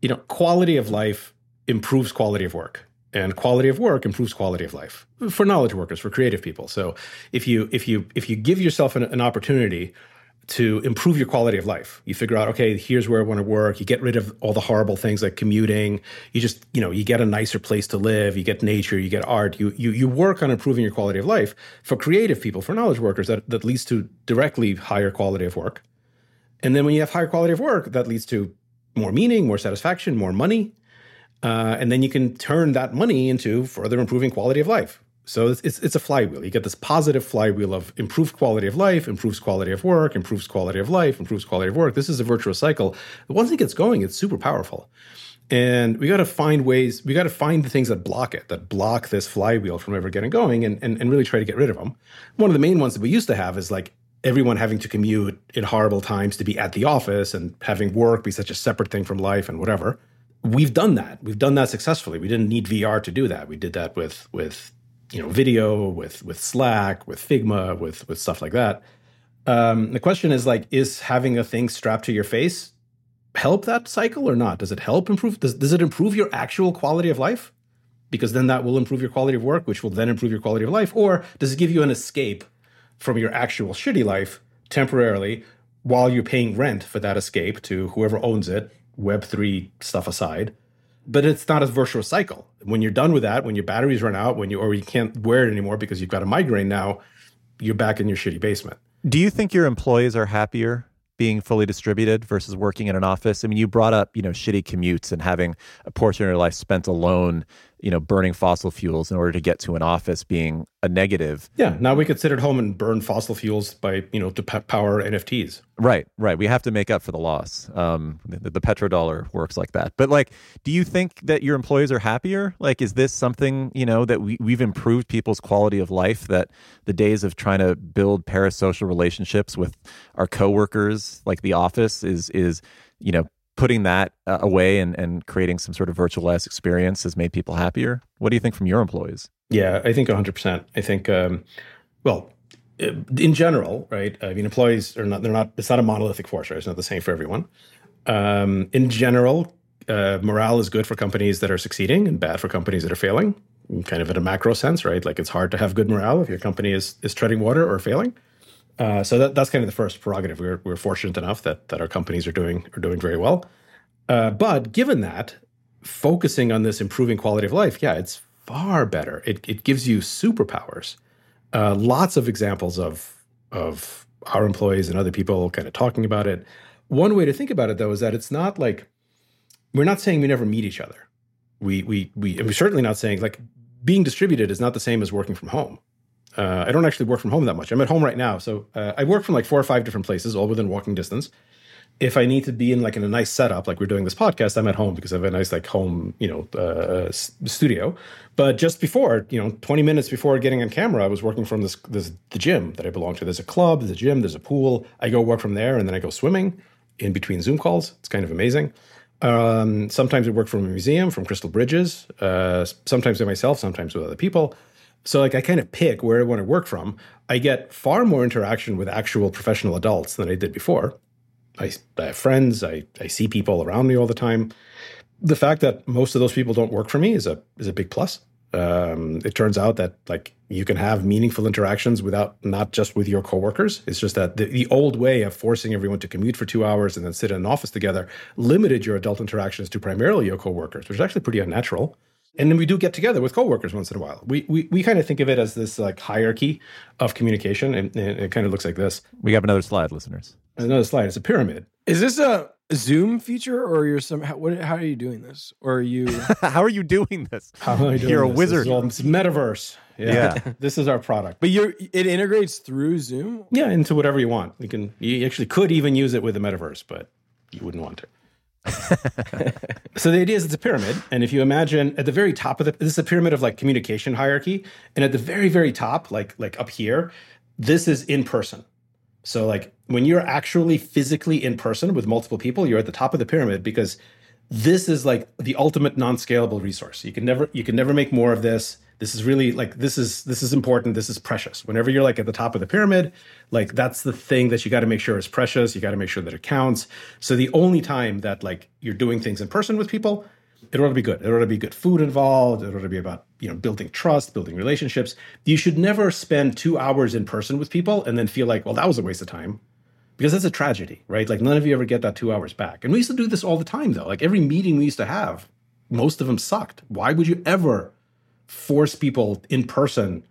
you know quality of life improves quality of work and quality of work improves quality of life for knowledge workers for creative people so if you if you if you give yourself an, an opportunity to improve your quality of life. You figure out, okay, here's where I want to work. You get rid of all the horrible things like commuting. You just, you know, you get a nicer place to live. You get nature. You get art. You you you work on improving your quality of life. For creative people, for knowledge workers, that that leads to directly higher quality of work. And then when you have higher quality of work, that leads to more meaning, more satisfaction, more money. Uh, and then you can turn that money into further improving quality of life. So it's, it's, it's a flywheel. You get this positive flywheel of improved quality of life, improves quality of work, improves quality of life, improves quality of work. This is a virtuous cycle. Once it gets going, it's super powerful. And we got to find ways, we got to find the things that block it, that block this flywheel from ever getting going and, and, and really try to get rid of them. One of the main ones that we used to have is like everyone having to commute in horrible times to be at the office and having work be such a separate thing from life and whatever. We've done that. We've done that successfully. We didn't need VR to do that. We did that with with you know video with with slack with figma with with stuff like that. Um, the question is like is having a thing strapped to your face help that cycle or not? Does it help improve does, does it improve your actual quality of life? Because then that will improve your quality of work which will then improve your quality of life. Or does it give you an escape from your actual shitty life temporarily while you're paying rent for that escape to whoever owns it web3 stuff aside but it's not a virtuous cycle. When you're done with that, when your batteries run out, when you or you can't wear it anymore because you've got a migraine now, you're back in your shitty basement. Do you think your employees are happier being fully distributed versus working in an office? I mean, you brought up, you know, shitty commutes and having a portion of your life spent alone you know, burning fossil fuels in order to get to an office being a negative. Yeah, now we could sit at home and burn fossil fuels by, you know, to p- power NFTs. Right, right. We have to make up for the loss. Um, the, the petrodollar works like that. But like, do you think that your employees are happier? Like, is this something, you know, that we, we've improved people's quality of life, that the days of trying to build parasocial relationships with our coworkers, like the office is, is, you know, putting that uh, away and, and creating some sort of virtualized experience has made people happier. What do you think from your employees? Yeah, I think 100%. I think, um, well, uh, in general, right? I mean, employees are not, they're not, it's not a monolithic force, right? It's not the same for everyone. Um, in general, uh, morale is good for companies that are succeeding and bad for companies that are failing, kind of in a macro sense, right? Like it's hard to have good morale if your company is, is treading water or failing. Uh, so that, that's kind of the first prerogative. We're, we're fortunate enough that that our companies are doing are doing very well. Uh, but given that, focusing on this improving quality of life, yeah, it's far better. It it gives you superpowers. Uh, lots of examples of of our employees and other people kind of talking about it. One way to think about it though is that it's not like we're not saying we never meet each other. We we we we're certainly not saying like being distributed is not the same as working from home. Uh, I don't actually work from home that much. I'm at home right now, so uh, I work from like four or five different places, all within walking distance. If I need to be in like in a nice setup, like we're doing this podcast, I'm at home because I have a nice like home, you know, uh, studio. But just before, you know, 20 minutes before getting on camera, I was working from this this the gym that I belong to. There's a club, there's a gym, there's a pool. I go work from there, and then I go swimming in between Zoom calls. It's kind of amazing. Um, sometimes I work from a museum, from Crystal Bridges. Uh, sometimes by myself, sometimes with other people. So like I kind of pick where I want to work from. I get far more interaction with actual professional adults than I did before. I, I have friends. I, I see people around me all the time. The fact that most of those people don't work for me is a is a big plus. Um, it turns out that like you can have meaningful interactions without not just with your coworkers. It's just that the, the old way of forcing everyone to commute for two hours and then sit in an office together limited your adult interactions to primarily your coworkers, which is actually pretty unnatural. And then we do get together with coworkers once in a while. We we, we kind of think of it as this like hierarchy of communication, and, and it kind of looks like this. We have another slide, listeners. Another slide. It's a pyramid. Is this a Zoom feature, or you're some? How, what, how are you doing this? Or are you? How are you doing this? How am I doing You're a wizard. This is all- it's metaverse. Yeah. Yeah. this is our product. but you're. It integrates through Zoom. Yeah, into whatever you want. You can. You actually could even use it with the metaverse, but you wouldn't want to. so the idea is it's a pyramid, and if you imagine at the very top of the, this is a pyramid of like communication hierarchy, and at the very very top, like like up here, this is in person. So like when you're actually physically in person with multiple people, you're at the top of the pyramid because this is like the ultimate non-scalable resource. You can never you can never make more of this. This is really like this is this is important. This is precious. Whenever you're like at the top of the pyramid, like that's the thing that you got to make sure is precious. You got to make sure that it counts. So the only time that like you're doing things in person with people, it ought to be good. It ought to be good food involved. It ought to be about you know building trust, building relationships. You should never spend two hours in person with people and then feel like, well, that was a waste of time because that's a tragedy, right? Like none of you ever get that two hours back. And we used to do this all the time, though. Like every meeting we used to have, most of them sucked. Why would you ever force people in person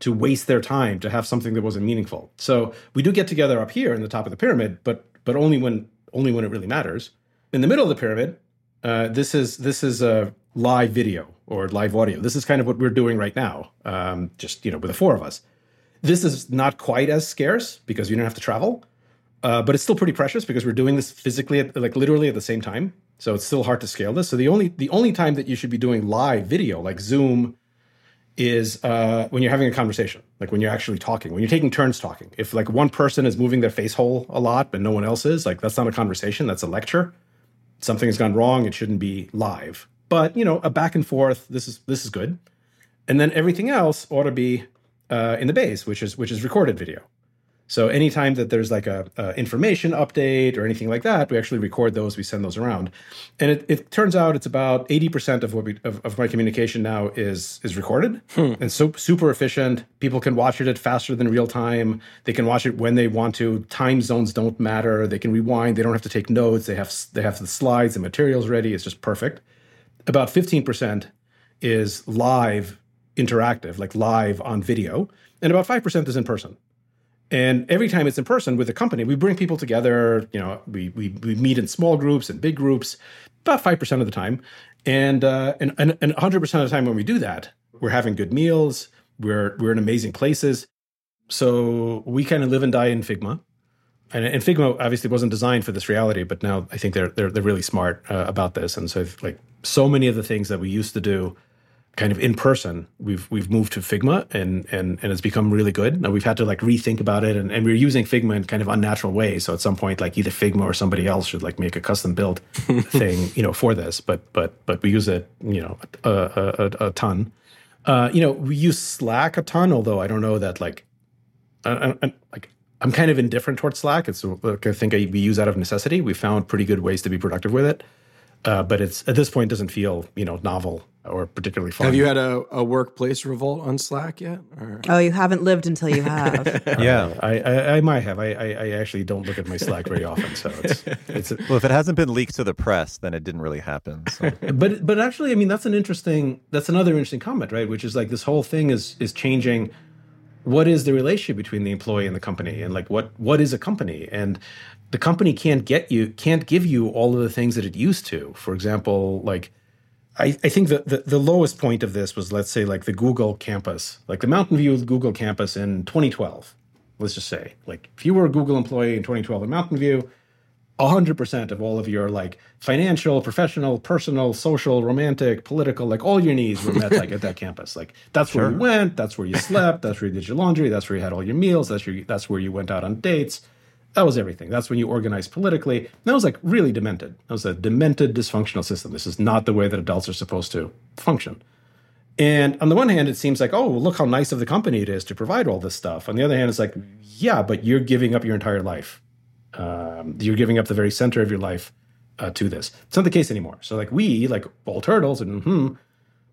to waste their time to have something that wasn't meaningful? So we do get together up here in the top of the pyramid, but but only when only when it really matters. In the middle of the pyramid, uh, this is this is a live video or live audio. This is kind of what we're doing right now, um, just you know, with the four of us. This is not quite as scarce because you don't have to travel, uh, but it's still pretty precious because we're doing this physically, at, like literally at the same time. So it's still hard to scale this. So the only the only time that you should be doing live video, like Zoom, is uh, when you're having a conversation, like when you're actually talking, when you're taking turns talking. If like one person is moving their face hole a lot, but no one else is, like that's not a conversation. That's a lecture. Something has gone wrong. It shouldn't be live. But you know, a back and forth. This is this is good. And then everything else ought to be uh, in the base, which is which is recorded video. So anytime that there's like a, a information update or anything like that, we actually record those. We send those around, and it, it turns out it's about eighty percent of what we of, of my communication now is is recorded, hmm. and so super efficient. People can watch it at faster than real time. They can watch it when they want to. Time zones don't matter. They can rewind. They don't have to take notes. They have they have the slides and materials ready. It's just perfect. About fifteen percent is live interactive, like live on video, and about five percent is in person. And every time it's in person with a company, we bring people together. You know, we we, we meet in small groups and big groups, about five percent of the time, and uh, and and hundred percent of the time when we do that, we're having good meals. We're we're in amazing places. So we kind of live and die in Figma, and, and Figma obviously wasn't designed for this reality, but now I think they're they're they're really smart uh, about this. And so like so many of the things that we used to do kind of in person we've we've moved to figma and and and it's become really good. Now we've had to like rethink about it and, and we're using figma in kind of unnatural ways. So at some point like either figma or somebody else should like make a custom built thing you know for this but but but we use it you know a, a, a, a ton. Uh, you know we use slack a ton although i don't know that like I, I, like i'm kind of indifferent towards slack. It's like i think I, we use out of necessity. We found pretty good ways to be productive with it uh, but it's at this point doesn't feel you know novel or particularly fun. Have you had a, a workplace revolt on Slack yet? Or? Oh, you haven't lived until you have. Yeah. I, I, I might have. I, I, I actually don't look at my Slack very often, so it's it's. Well, if it hasn't been leaked to the press, then it didn't really happen. So. but but actually, I mean, that's an interesting. That's another interesting comment, right? Which is like this whole thing is is changing. What is the relationship between the employee and the company, and like what what is a company? And the company can't get you can't give you all of the things that it used to. For example, like I, I think that the, the lowest point of this was let's say like the Google campus, like the Mountain View Google campus in 2012. Let's just say, like if you were a Google employee in 2012 in Mountain View, 100% of all of your like financial, professional, personal, social, romantic, political, like all your needs were met like at that campus. Like that's where you went, that's where you slept, that's where you did your laundry, that's where you had all your meals, that's where you, that's where you went out on dates. That was everything. That's when you organized politically. And that was like really demented. That was a demented, dysfunctional system. This is not the way that adults are supposed to function. And on the one hand, it seems like, oh, look how nice of the company it is to provide all this stuff. On the other hand, it's like, yeah, but you're giving up your entire life. Um, you're giving up the very center of your life uh, to this. It's not the case anymore. So, like we, like all turtles, and hmm,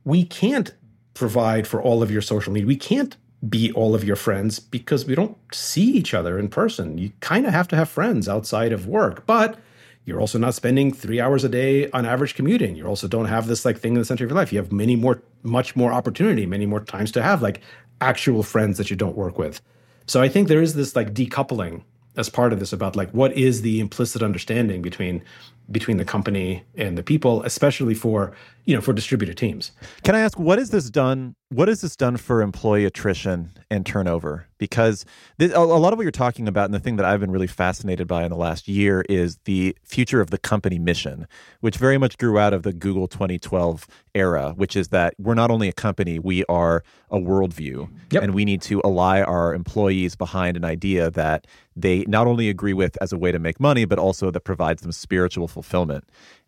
we can't provide for all of your social need. We can't be all of your friends because we don't see each other in person. You kind of have to have friends outside of work, but you're also not spending three hours a day on average commuting. You also don't have this like thing in the center of your life. You have many more, much more opportunity, many more times to have like actual friends that you don't work with. So I think there is this like decoupling as part of this about like what is the implicit understanding between between the company and the people, especially for you know for distributed teams. Can I ask what has this done? What has this done for employee attrition and turnover? Because this, a, a lot of what you're talking about, and the thing that I've been really fascinated by in the last year, is the future of the company mission, which very much grew out of the Google 2012 era, which is that we're not only a company, we are a worldview, yep. and we need to ally our employees behind an idea that they not only agree with as a way to make money, but also that provides them spiritual fulfillment.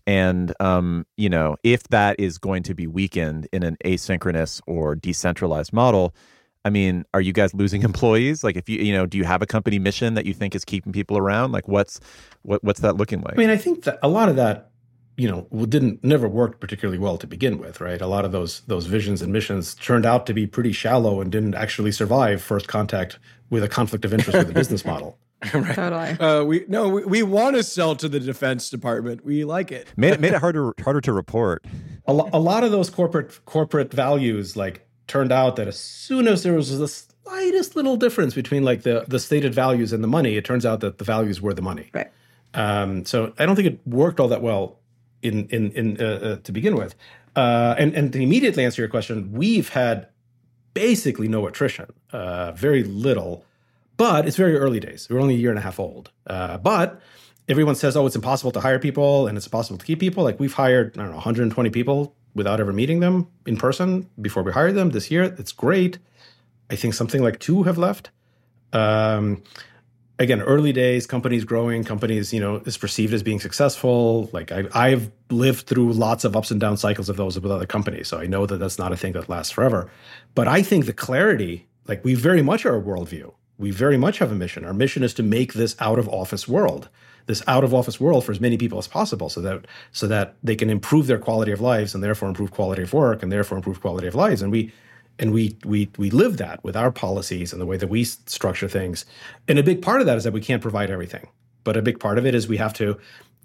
And um, you know, if that is going to be weakened in an asynchronous or decentralized model, I mean, are you guys losing employees? Like, if you you know, do you have a company mission that you think is keeping people around? Like, what's what what's that looking like? I mean, I think that a lot of that, you know, didn't never worked particularly well to begin with, right? A lot of those those visions and missions turned out to be pretty shallow and didn't actually survive first contact with a conflict of interest with the business model. right. Totally. Uh, we no, we, we want to sell to the Defense Department. We like it. made it made it harder harder to report. A, lo- a lot of those corporate corporate values like turned out that as soon as there was the slightest little difference between like the the stated values and the money, it turns out that the values were the money. Right. Um, so I don't think it worked all that well in in in uh, uh, to begin with. Uh, and and to immediately answer your question, we've had basically no attrition, uh, very little but it's very early days. We're only a year and a half old. Uh, but everyone says, oh, it's impossible to hire people and it's impossible to keep people. Like we've hired, I don't know, 120 people without ever meeting them in person before we hired them this year. It's great. I think something like two have left. Um, again, early days, companies growing, companies, you know, is perceived as being successful. Like I, I've lived through lots of ups and down cycles of those with other companies. So I know that that's not a thing that lasts forever. But I think the clarity, like we very much are a worldview we very much have a mission. Our mission is to make this out of office world, this out of office world for as many people as possible, so that so that they can improve their quality of lives and therefore improve quality of work and therefore improve quality of lives. And we and we we we live that with our policies and the way that we structure things. And a big part of that is that we can't provide everything, but a big part of it is we have to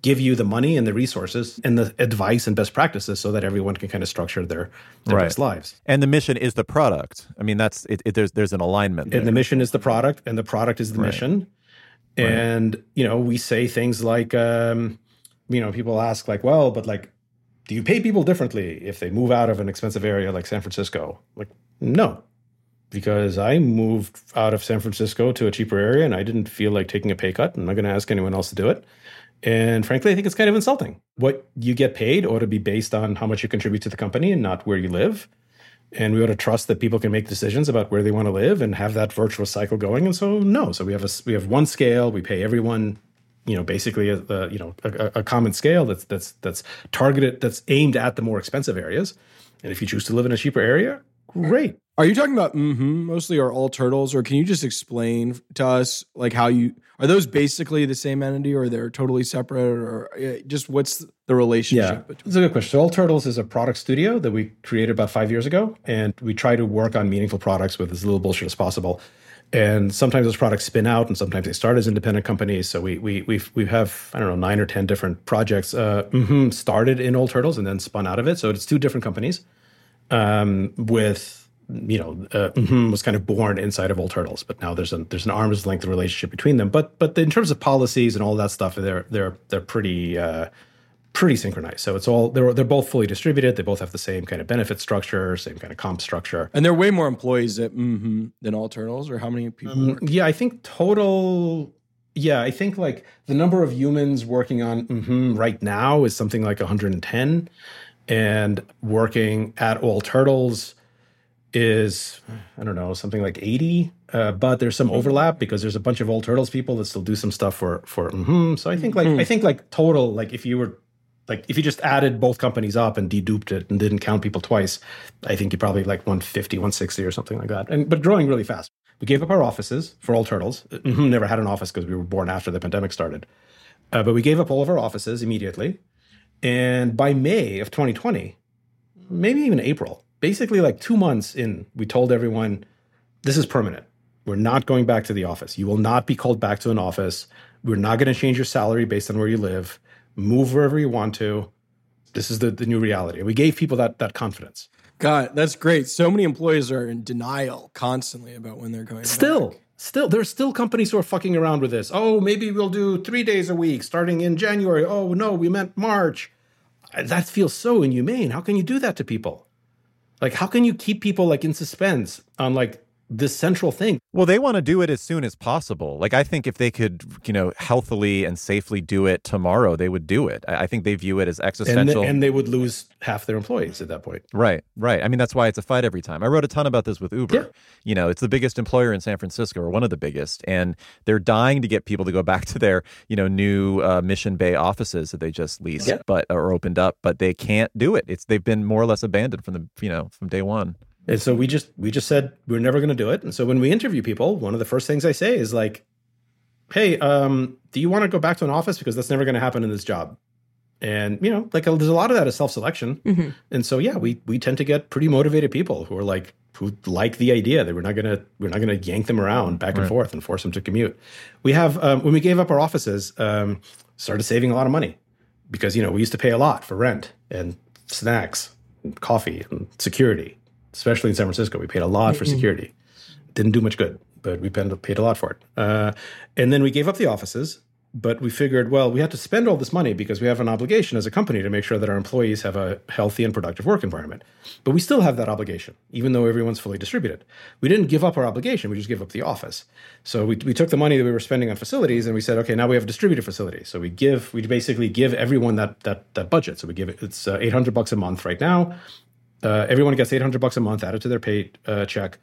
give you the money and the resources and the advice and best practices so that everyone can kind of structure their, their right. best lives. And the mission is the product. I mean, that's it, it there's there's an alignment. There. And the mission is the product, and the product is the right. mission. And right. you know, we say things like, um, you know, people ask like, well, but like, do you pay people differently if they move out of an expensive area like San Francisco? Like, no, because I moved out of San Francisco to a cheaper area and I didn't feel like taking a pay cut. I'm not going to ask anyone else to do it. And frankly, I think it's kind of insulting. What you get paid ought to be based on how much you contribute to the company and not where you live. And we ought to trust that people can make decisions about where they want to live and have that virtuous cycle going. And so, no. So we have a we have one scale. We pay everyone, you know, basically a, a you know a, a common scale that's that's that's targeted that's aimed at the more expensive areas. And if you choose to live in a cheaper area, great. Are you talking about mm-hmm, mostly or all turtles, or can you just explain to us like how you are those basically the same entity, or they're totally separate, or just what's the relationship? Yeah, between- it's a good question. So, All Turtles is a product studio that we created about five years ago, and we try to work on meaningful products with as little bullshit as possible. And sometimes those products spin out, and sometimes they start as independent companies. So we we we we have I don't know nine or ten different projects. Uh, mm-hmm, started in All Turtles and then spun out of it. So it's two different companies um, with you know, uh, mm-hmm, was kind of born inside of All Turtles, but now there's an there's an arm's length relationship between them. But but in terms of policies and all that stuff, they're they're they're pretty uh, pretty synchronized. So it's all they're they're both fully distributed. They both have the same kind of benefit structure, same kind of comp structure, and there are way more employees at mm-hmm, than All Turtles. Or how many people? Um, yeah, I think total. Yeah, I think like the number of humans working on mm-hmm right now is something like 110, and working at All Turtles is I don't know something like eighty, uh, but there's some overlap because there's a bunch of All Turtles people that still do some stuff for for. Mm-hmm. So I think like I think like total like if you were like if you just added both companies up and deduped it and didn't count people twice, I think you probably like 150, 160 or something like that. And but growing really fast. We gave up our offices for all turtles. Mhm, Never had an office because we were born after the pandemic started. Uh, but we gave up all of our offices immediately. And by May of 2020, maybe even April, basically like two months in, we told everyone this is permanent. We're not going back to the office. You will not be called back to an office. We're not going to change your salary based on where you live. Move wherever you want to. This is the, the new reality. We gave people that that confidence. God, that's great. So many employees are in denial constantly about when they're going. Still, back. Still, there's still companies who are fucking around with this. Oh, maybe we'll do three days a week starting in January. Oh no, we meant March. Uh, that feels so inhumane. How can you do that to people? Like, how can you keep people like in suspense on like this central thing? Well, they want to do it as soon as possible. Like, I think if they could, you know, healthily and safely do it tomorrow, they would do it. I I think they view it as And, existential. and they would lose half their employees at that point. Right, right. I mean, that's why it's a fight every time. I wrote a ton about this with Uber. Yeah. You know, it's the biggest employer in San Francisco, or one of the biggest, and they're dying to get people to go back to their, you know, new uh, Mission Bay offices that they just leased, Yeah. but or opened up, but they can't do it. It's they've been more or less abandoned from the, you know, from day one. And so we just we just said we're never going to do it. And so when we interview people, one of the first things I say is like, "Hey, um, do you want to go back to an office because that's never going to happen in this job?" And you know, like there's a lot of that is self selection. And so yeah, we we tend to get pretty motivated people who are like who like the idea that we're not gonna we're not gonna yank them around back and forth and force them to commute. We have um, when we gave up our offices, um, started saving a lot of money because you know we used to pay a lot for rent and snacks, and coffee, and security. Especially in San Francisco, we paid a lot for security. Didn't do much good, but we paid, a lot for it. Uh, and then we gave up the offices, but we figured, well, we had to spend all this money because we have an obligation as a company to make sure that our employees have a healthy and productive work environment. But we still have that obligation, even though everyone's fully distributed. We didn't give up our obligation; we just gave up the office. So we, we took the money that we were spending on facilities and we said, okay, now we have a distributed facility. So we give, we basically give everyone that that that budget. So we give it, it's uh, eight hundred bucks a month right now. Uh, everyone gets 800 bucks a month added to their pay uh, check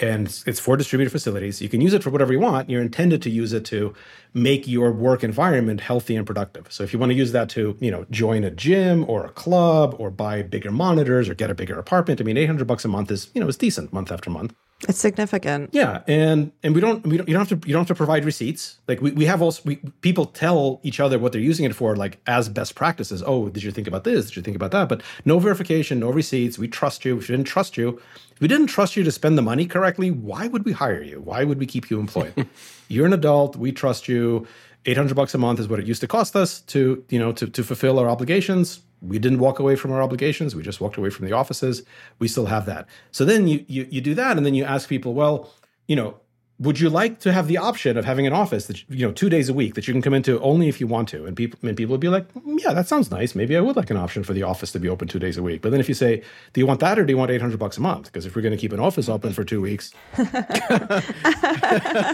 and it's- it's for distributed facilities. You can use it for whatever you want. You're intended to use it to make your work environment healthy and productive. So if you want to use that to you know join a gym or a club or buy bigger monitors or get a bigger apartment i mean 800 bucks a month is you know is decent month after month It's significant. yeah, and and we don't we don't you don't have to you don't have to provide receipts. Like we, we have also we people tell each other what they're using it for, like as best practices. Oh, did you think about this? Did you think about that? But no verification, no receipts. We trust you. If we didn't trust you, if we didn't trust you to spend the money correctly, why would we hire you? Why would we keep you employed? You're an adult. We trust you. Eight hundred bucks a month is what it used to cost us to you know to to fulfill our obligations we didn't walk away from our obligations. We just walked away from the offices. We still have that. So then you, you you do that and then you ask people well you know would you like to have the option of having an office that you know two days a week that you can come into only if you want to and people and people would be like "Mm, yeah that sounds nice maybe i would like an option for the office to be open two days a week but then if you say do you want that or do you want 800 bucks a month because if we're going to keep an office open for two weeks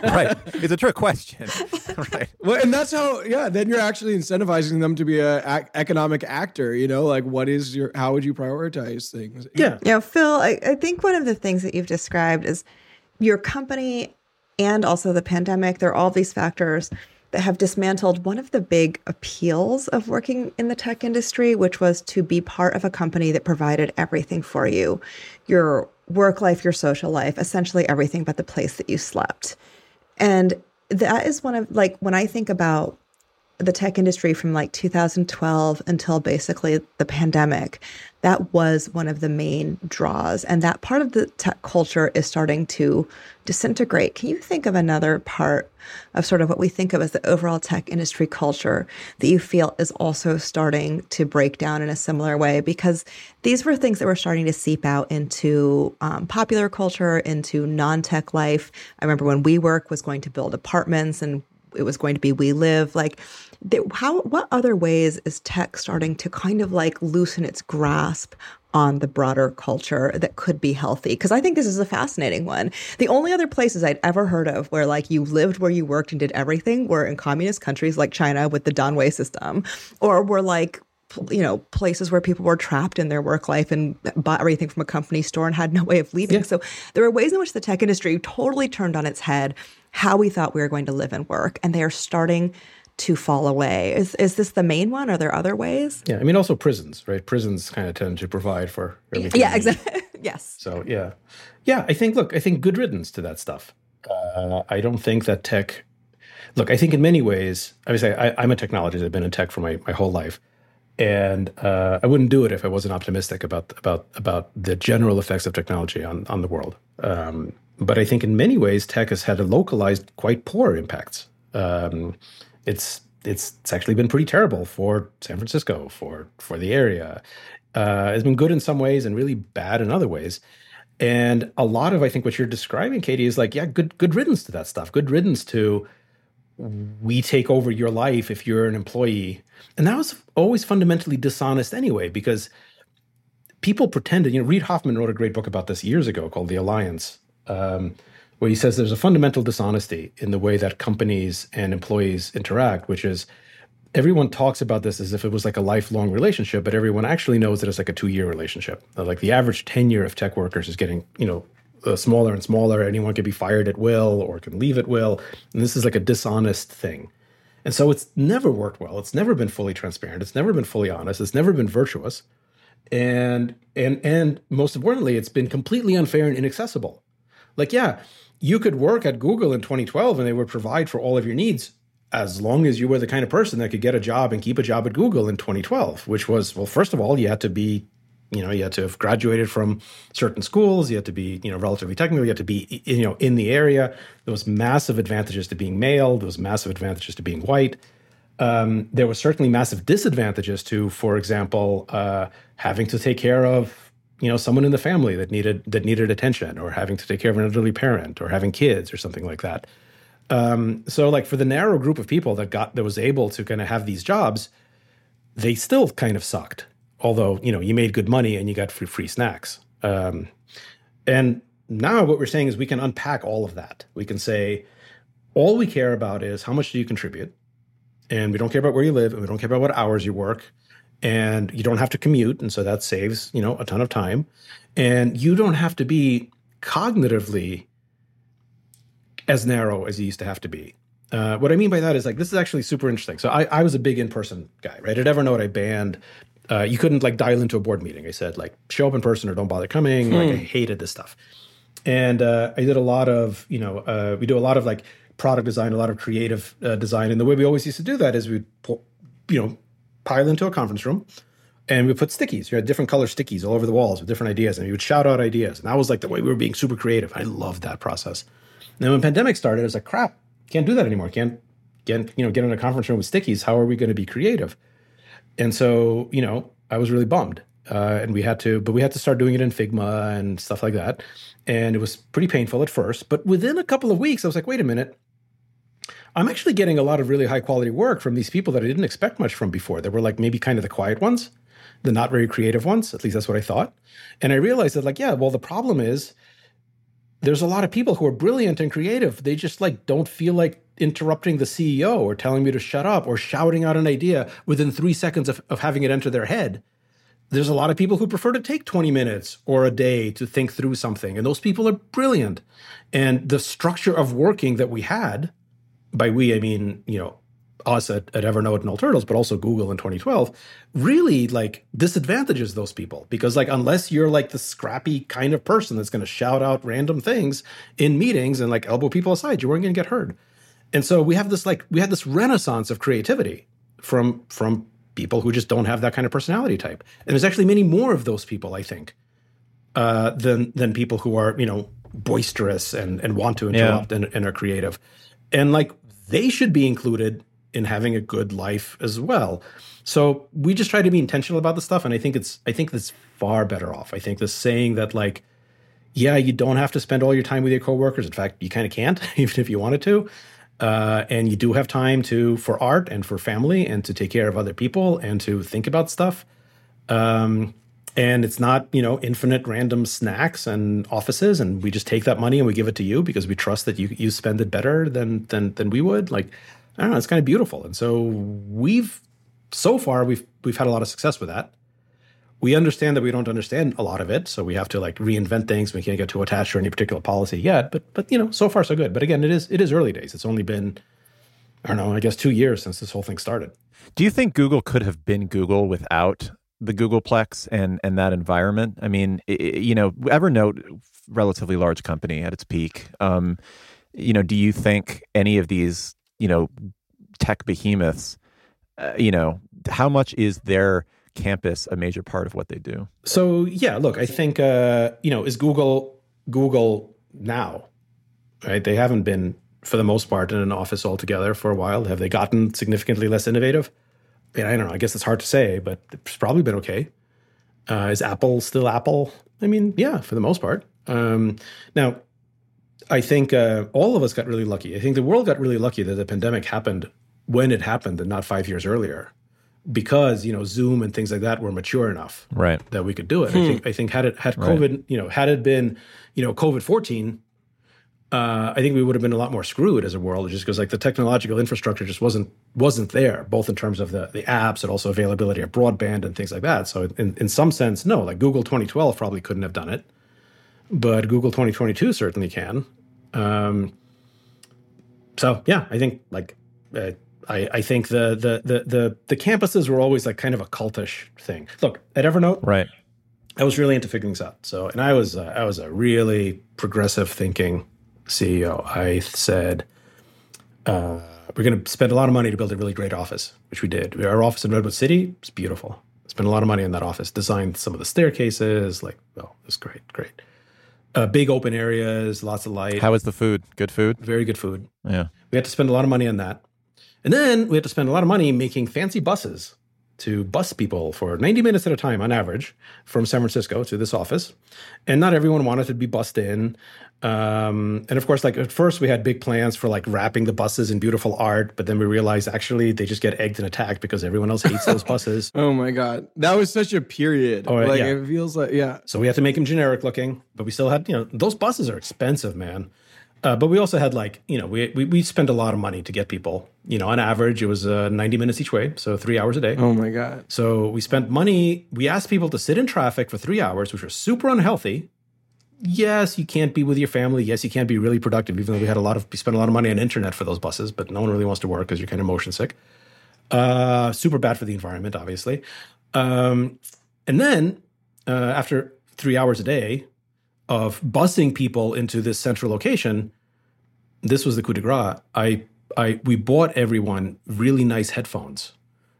right. It's a trick question. right. Well, and that's how, yeah. Then you're actually incentivizing them to be a ac- economic actor. You know, like what is your? How would you prioritize things? yeah You know, Phil, I, I think one of the things that you've described is your company and also the pandemic. There are all these factors that have dismantled one of the big appeals of working in the tech industry, which was to be part of a company that provided everything for you your work life, your social life, essentially everything but the place that you slept. And that is one of like when I think about the tech industry from like 2012 until basically the pandemic, that was one of the main draws. And that part of the tech culture is starting to disintegrate. Can you think of another part of sort of what we think of as the overall tech industry culture that you feel is also starting to break down in a similar way? Because these were things that were starting to seep out into um, popular culture, into non tech life. I remember when WeWork was going to build apartments and it was going to be we live like th- how what other ways is tech starting to kind of like loosen its grasp on the broader culture that could be healthy? Because i think this is a fascinating one. The only other places i'd ever heard of where like you lived where you worked and did everything were in communist countries like china with the danwei system or were like you know places where people were trapped in their work life and bought everything from a company store and had no way of leaving. Yeah. So there are ways in which the tech industry totally turned on its head how we thought we were going to live and work, and they are starting to fall away. Is is this the main one? Are there other ways? Yeah, I mean also prisons, right? Prisons kind of tend to provide for everything. Yeah, exactly. yes. So yeah, yeah. I think look, I think good riddance to that stuff. Uh, I don't think that tech. Look, I think in many ways, I would say I, am a technologist. I've been in tech for my, my whole life, and uh, I wouldn't do it if I wasn't optimistic about about about the general effects of technology on on the world. Um, but I think in many ways, tech has had a localized, quite poor impacts. Um, it's it's it's actually been pretty terrible for San Francisco, for for the area. Uh, it's been good in some ways and really bad in other ways. And a lot of I think what you're describing, Katie, is like, yeah, good good riddance to that stuff. Good riddance to we take over your life if you're an employee. And that was always fundamentally dishonest anyway, because people pretended, you know, Reid Hoffman wrote a great book about this years ago called The Alliance. Um, where he says there's a fundamental dishonesty in the way that companies and employees interact, which is everyone talks about this as if it was like a lifelong relationship, but everyone actually knows that it's like a two year relationship. Like the average tenure of tech workers is getting, you know, uh, smaller and smaller. Anyone can be fired at will or can leave at will. And this is like a dishonest thing. And so it's never worked well. It's never been fully transparent. It's never been fully honest. It's never been virtuous. And and and most importantly, it's been completely unfair and inaccessible. Like, yeah, you could work at Google in 2012 and they would provide for all of your needs as long as you were the kind of person that could get a job and keep a job at Google in 2012, which was, well, first of all, you had to be, you know, you had to have graduated from certain schools, you had to be, you know, relatively technical, you had to be, you know, in the area. There was massive advantages to being male, there was massive advantages to being white. Um, there was certainly massive disadvantages to, for example, uh, having to take care of you know someone in the family that needed that needed attention or having to take care of an elderly parent or having kids or something like that um, so like for the narrow group of people that got that was able to kind of have these jobs they still kind of sucked although you know you made good money and you got free free snacks. Um, and now what we're saying is we can unpack all of that. We can say all we care about is how much do you contribute? And we don't care about where you live and we don't care about what hours you work. And you don't have to commute. And so that saves you know a ton of time. And you don't have to be cognitively as narrow as you used to have to be. Uh, what i mean by that is like this is actually super interesting. So i, I was a big in-person guy right? At evernote i banned uh, you couldn't like dial into a board meeting i said like show up in person or don't bother coming hmm. like i hated this stuff and uh, i did a lot of you know uh, we do a lot of like product design a lot of creative uh, design and the way we always used to do that is we you know pile into a conference room and we put stickies. You had different color stickies all over the walls with different ideas, and we would shout out ideas. And that was like the way we were being super creative. I loved that process. And then when pandemic started, I was like, crap, can't do that anymore. Can't get you know get in a conference room with stickies. How are we going to be creative? And so you know, I was really bummed. Uh, and we had to, but we had to start doing it in Figma and stuff like that. And it was pretty painful at first, but within a couple of weeks, I was like, wait a minute, I'm actually getting a lot of really high quality work from these people that I didn't expect much from before. That were like maybe kind of the quiet ones, the not very creative ones. At least that's what I thought. And I realized that, like, yeah, well, the problem is there's a lot of people who are brilliant and creative. They just like don't feel like interrupting the CEO or telling me to shut up or shouting out an idea within three seconds of, of having it enter their head. There's a lot of people who prefer to take 20 minutes or a day to think through something. And those people are brilliant. And the structure of working that we had by we I mean you know us at, at Evernote and All Turtles, but also Google in 2012, really like disadvantages those people because like unless you're like the scrappy kind of person that's going to shout out random things in meetings and like elbow people aside, you weren't going to get heard. And so we have this like we had this renaissance of creativity from from people who just don't have that kind of personality type. And there's actually many more of those people, I think, uh, than than people who are you know boisterous and and want to interrupt yeah. and, and are creative. And like they should be included in having a good life as well. So we just try to be intentional about the stuff, and I think it's I think that's far better off. I think the saying that like, yeah, you don't have to spend all your time with your coworkers. In fact, you kind of can't, even if you wanted to. Uh, and you do have time to for art and for family and to take care of other people and to think about stuff. Um, and it's not you know infinite random snacks and offices and we just take that money and we give it to you because we trust that you you spend it better than than than we would like i don't know it's kind of beautiful and so we've so far we've we've had a lot of success with that. We understand that we don't understand a lot of it, so we have to like reinvent things. We can't get too attached to any particular policy yet, but but you know, so far so good. But again, it is it is early days. It's only been I don't know, I guess two years since this whole thing started. Do you think Google could have been Google without the Googleplex and and that environment? I mean, it, you know, Evernote, relatively large company at its peak. Um, you know, do you think any of these, you know, tech behemoths, uh, you know, how much is their campus a major part of what they do? So yeah, look, I think uh, you know, is Google Google now, right? They haven't been for the most part in an office altogether for a while. Have they gotten significantly less innovative? I, mean, I don't know. I guess it's hard to say, but it's probably been okay. Uh, is Apple still Apple? I mean, yeah, for the most part. Um, now, I think uh, all of us got really lucky. I think the world got really lucky that the pandemic happened when it happened and not five years earlier because you know Zoom and things like that were mature enough, right, that we could do it. Hmm. I think I think had it had COVID, right. you know, had it been you know COVID fourteen, uh, I think we would have been a lot more screwed as a world, just because like the technological infrastructure just wasn't wasn't there, both in terms of the the apps and also availability of broadband and things like that. So in in some sense, no, like Google 2012 probably couldn't have done it, but Google 2022 certainly can. Um, so yeah, I think like uh, I, I think the, the the the the campuses were always like kind of a cultish thing. Look at Evernote, right? I was really into figuring this out. So, and I was uh, I was a really progressive thinking CEO. I said uh, we're going to spend a lot of money to build a really great office, which we did. Our office in Redwood City is beautiful. Spent a lot of money in that office. Designed some of the staircases. Like, oh, it's great, great. Uh, big open areas, lots of light. How was the food? Good food. Very good food. Yeah. We had to spend a lot of money on that. And then we had to spend a lot of money making fancy buses to bus people for 90 minutes at a time on average from San Francisco to this office. And not everyone wanted to be bussed in. Um, and of course, like at first we had big plans for like wrapping the buses in beautiful art, but then we realized actually they just get egged and attacked because everyone else hates those buses. oh my God. That was such a period. Oh, like yeah. it feels like, yeah. So we had to make them generic looking, but we still had, you know, those buses are expensive, man. Uh, but we also had like, you know, we, we, we spent a lot of money to get people, you know, on average, it was uh, 90 minutes each way. So three hours a day. Oh my God. So we spent money. We asked people to sit in traffic for three hours, which was super unhealthy. Yes, you can't be with your family. Yes, you can't be really productive, even though we had a lot of, we spent a lot of money on internet for those buses, but no one really wants to work because you're kind of motion sick. Uh, super bad for the environment, obviously. Um, and then uh, after three hours a day, of busing people into this central location, this was the coup de grace. I, I, we bought everyone really nice headphones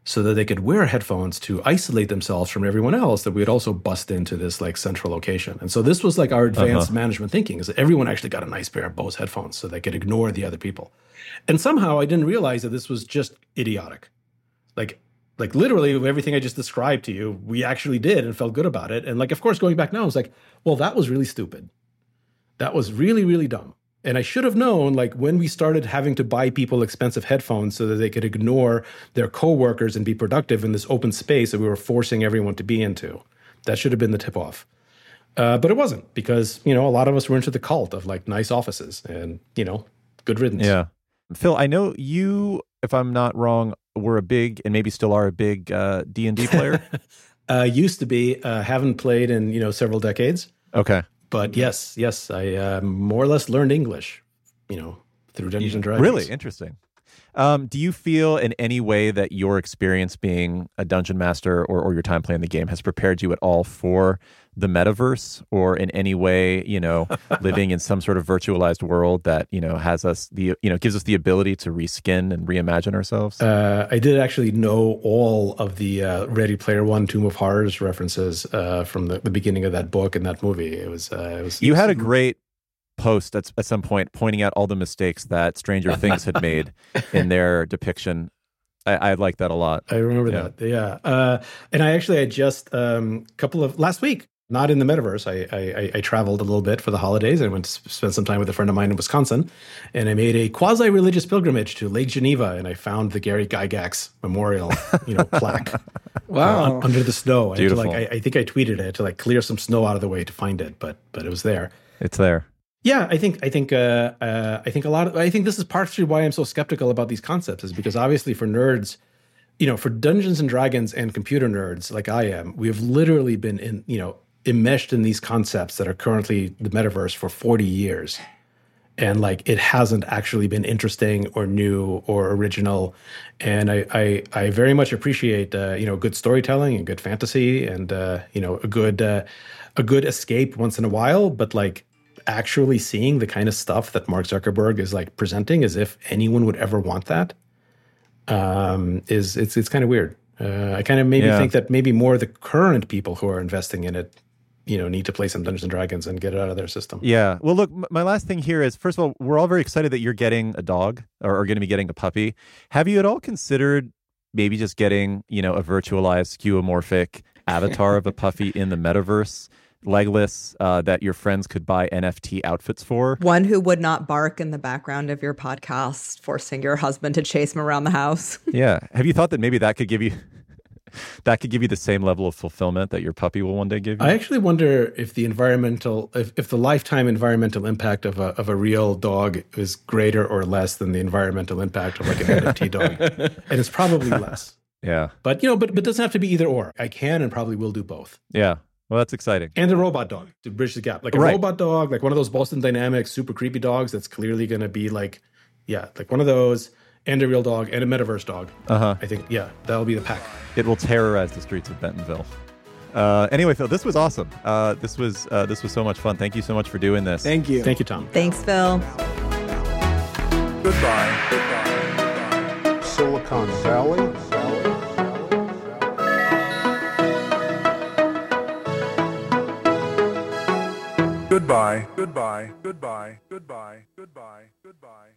so that they could wear headphones to isolate themselves from everyone else that we had also bust into this like central location. And so this was like our advanced uh-huh. management thinking is that everyone actually got a nice pair of Bose headphones so they could ignore the other people. And somehow I didn't realize that this was just idiotic. Like like literally everything I just described to you, we actually did and felt good about it. And like, of course, going back now, I was like, well, that was really stupid. That was really, really dumb. And I should have known, like, when we started having to buy people expensive headphones so that they could ignore their coworkers and be productive in this open space that we were forcing everyone to be into. That should have been the tip off. Uh, but it wasn't because, you know, a lot of us were into the cult of like nice offices and, you know, good riddance. Yeah. Phil, I know you, if I'm not wrong, were a big and maybe still are a big uh, D and D player. uh, used to be. Uh, haven't played in you know several decades. Okay. But yes, yes, I uh, more or less learned English. You know, through Dungeons and Dragons. Really interesting. Um, do you feel in any way that your experience being a dungeon master or, or your time playing the game has prepared you at all for the metaverse or in any way, you know, living in some sort of virtualized world that, you know, has us the, you know, gives us the ability to reskin and reimagine ourselves? Uh, I did actually know all of the uh, Ready Player One Tomb of Horrors references uh, from the, the, beginning of that book and that movie. It was, uh, it was, you had a great post at, at some point pointing out all the mistakes that Stranger Things had made in their depiction I, I, like that a lot. I remember yeah. that. Yeah. Uh, and I actually, I just a um, couple of last week, not in the metaverse. I, I, I traveled a little bit for the holidays. I went to spend some time with a friend of mine in Wisconsin, and I made a quasi religious pilgrimage to Lake Geneva, and I found the Gary Gygax Memorial, you know, plaque. wow, uh, under the snow. I Beautiful. like, I, I, think I tweeted it to like clear some snow out of the way to find it, but but it was there. It's there. Yeah, I think I think uh, uh, I think a lot. Of, I think this is partially why I'm so skeptical about these concepts, is because obviously for nerds you know, for Dungeons and Dragons and computer nerds like I am, we have literally been in, you know, enmeshed in these concepts that are currently the metaverse for 40 years. And like it hasn't actually been interesting or new or original. And I I, I very much appreciate uh, you know good storytelling and good fantasy and uh, you know a good uh, a good escape once in a while. But like actually seeing the kind of stuff that Mark Zuckerberg is like presenting as if anyone would ever want that um, is it's it's kind of weird. Uh, I kind of maybe Yeah. think that maybe more the current people who are investing in it, you know, need to play some Dungeons and Dragons and get it out of their system. Yeah. Well, look, my last thing here is first of all, we're all very excited that you're getting a dog or are going to be getting a puppy. Have you at all considered maybe just getting, you know, a virtualized skeuomorphic avatar of a puppy in the metaverse, legless, uh, that your friends could buy NFT outfits for? One who would not bark in the background of your podcast, forcing your husband to chase him around the house. Yeah. Have you thought that maybe that could give you that could give you the same level of fulfillment that your puppy will one day give you? I actually wonder if the environmental, if, if the lifetime environmental impact of a of a real dog is greater or less than the environmental impact of like an NFT dog, and it's probably less. yeah. But you know, but but it doesn't have to be either or. I can and probably will do both. Yeah. Well, that's exciting. and a robot dog to bridge the gap. Like a Right. robot dog, like one of those Boston Dynamics super creepy dogs that's clearly going to be like, yeah, like one of those, and a real dog and a metaverse dog. Uh huh. I think, yeah, that'll be the pack. It will terrorize the streets of Bentonville. Uh, anyway, Phil, this was awesome. Uh, this was uh, this was so much fun. Thank you so much for doing this. Thank you. Thank you, Tom. Thanks, Phil. Goodbye. Goodbye. Silicon Valley. Goodbye. Goodbye. Goodbye. Goodbye. Goodbye. Goodbye.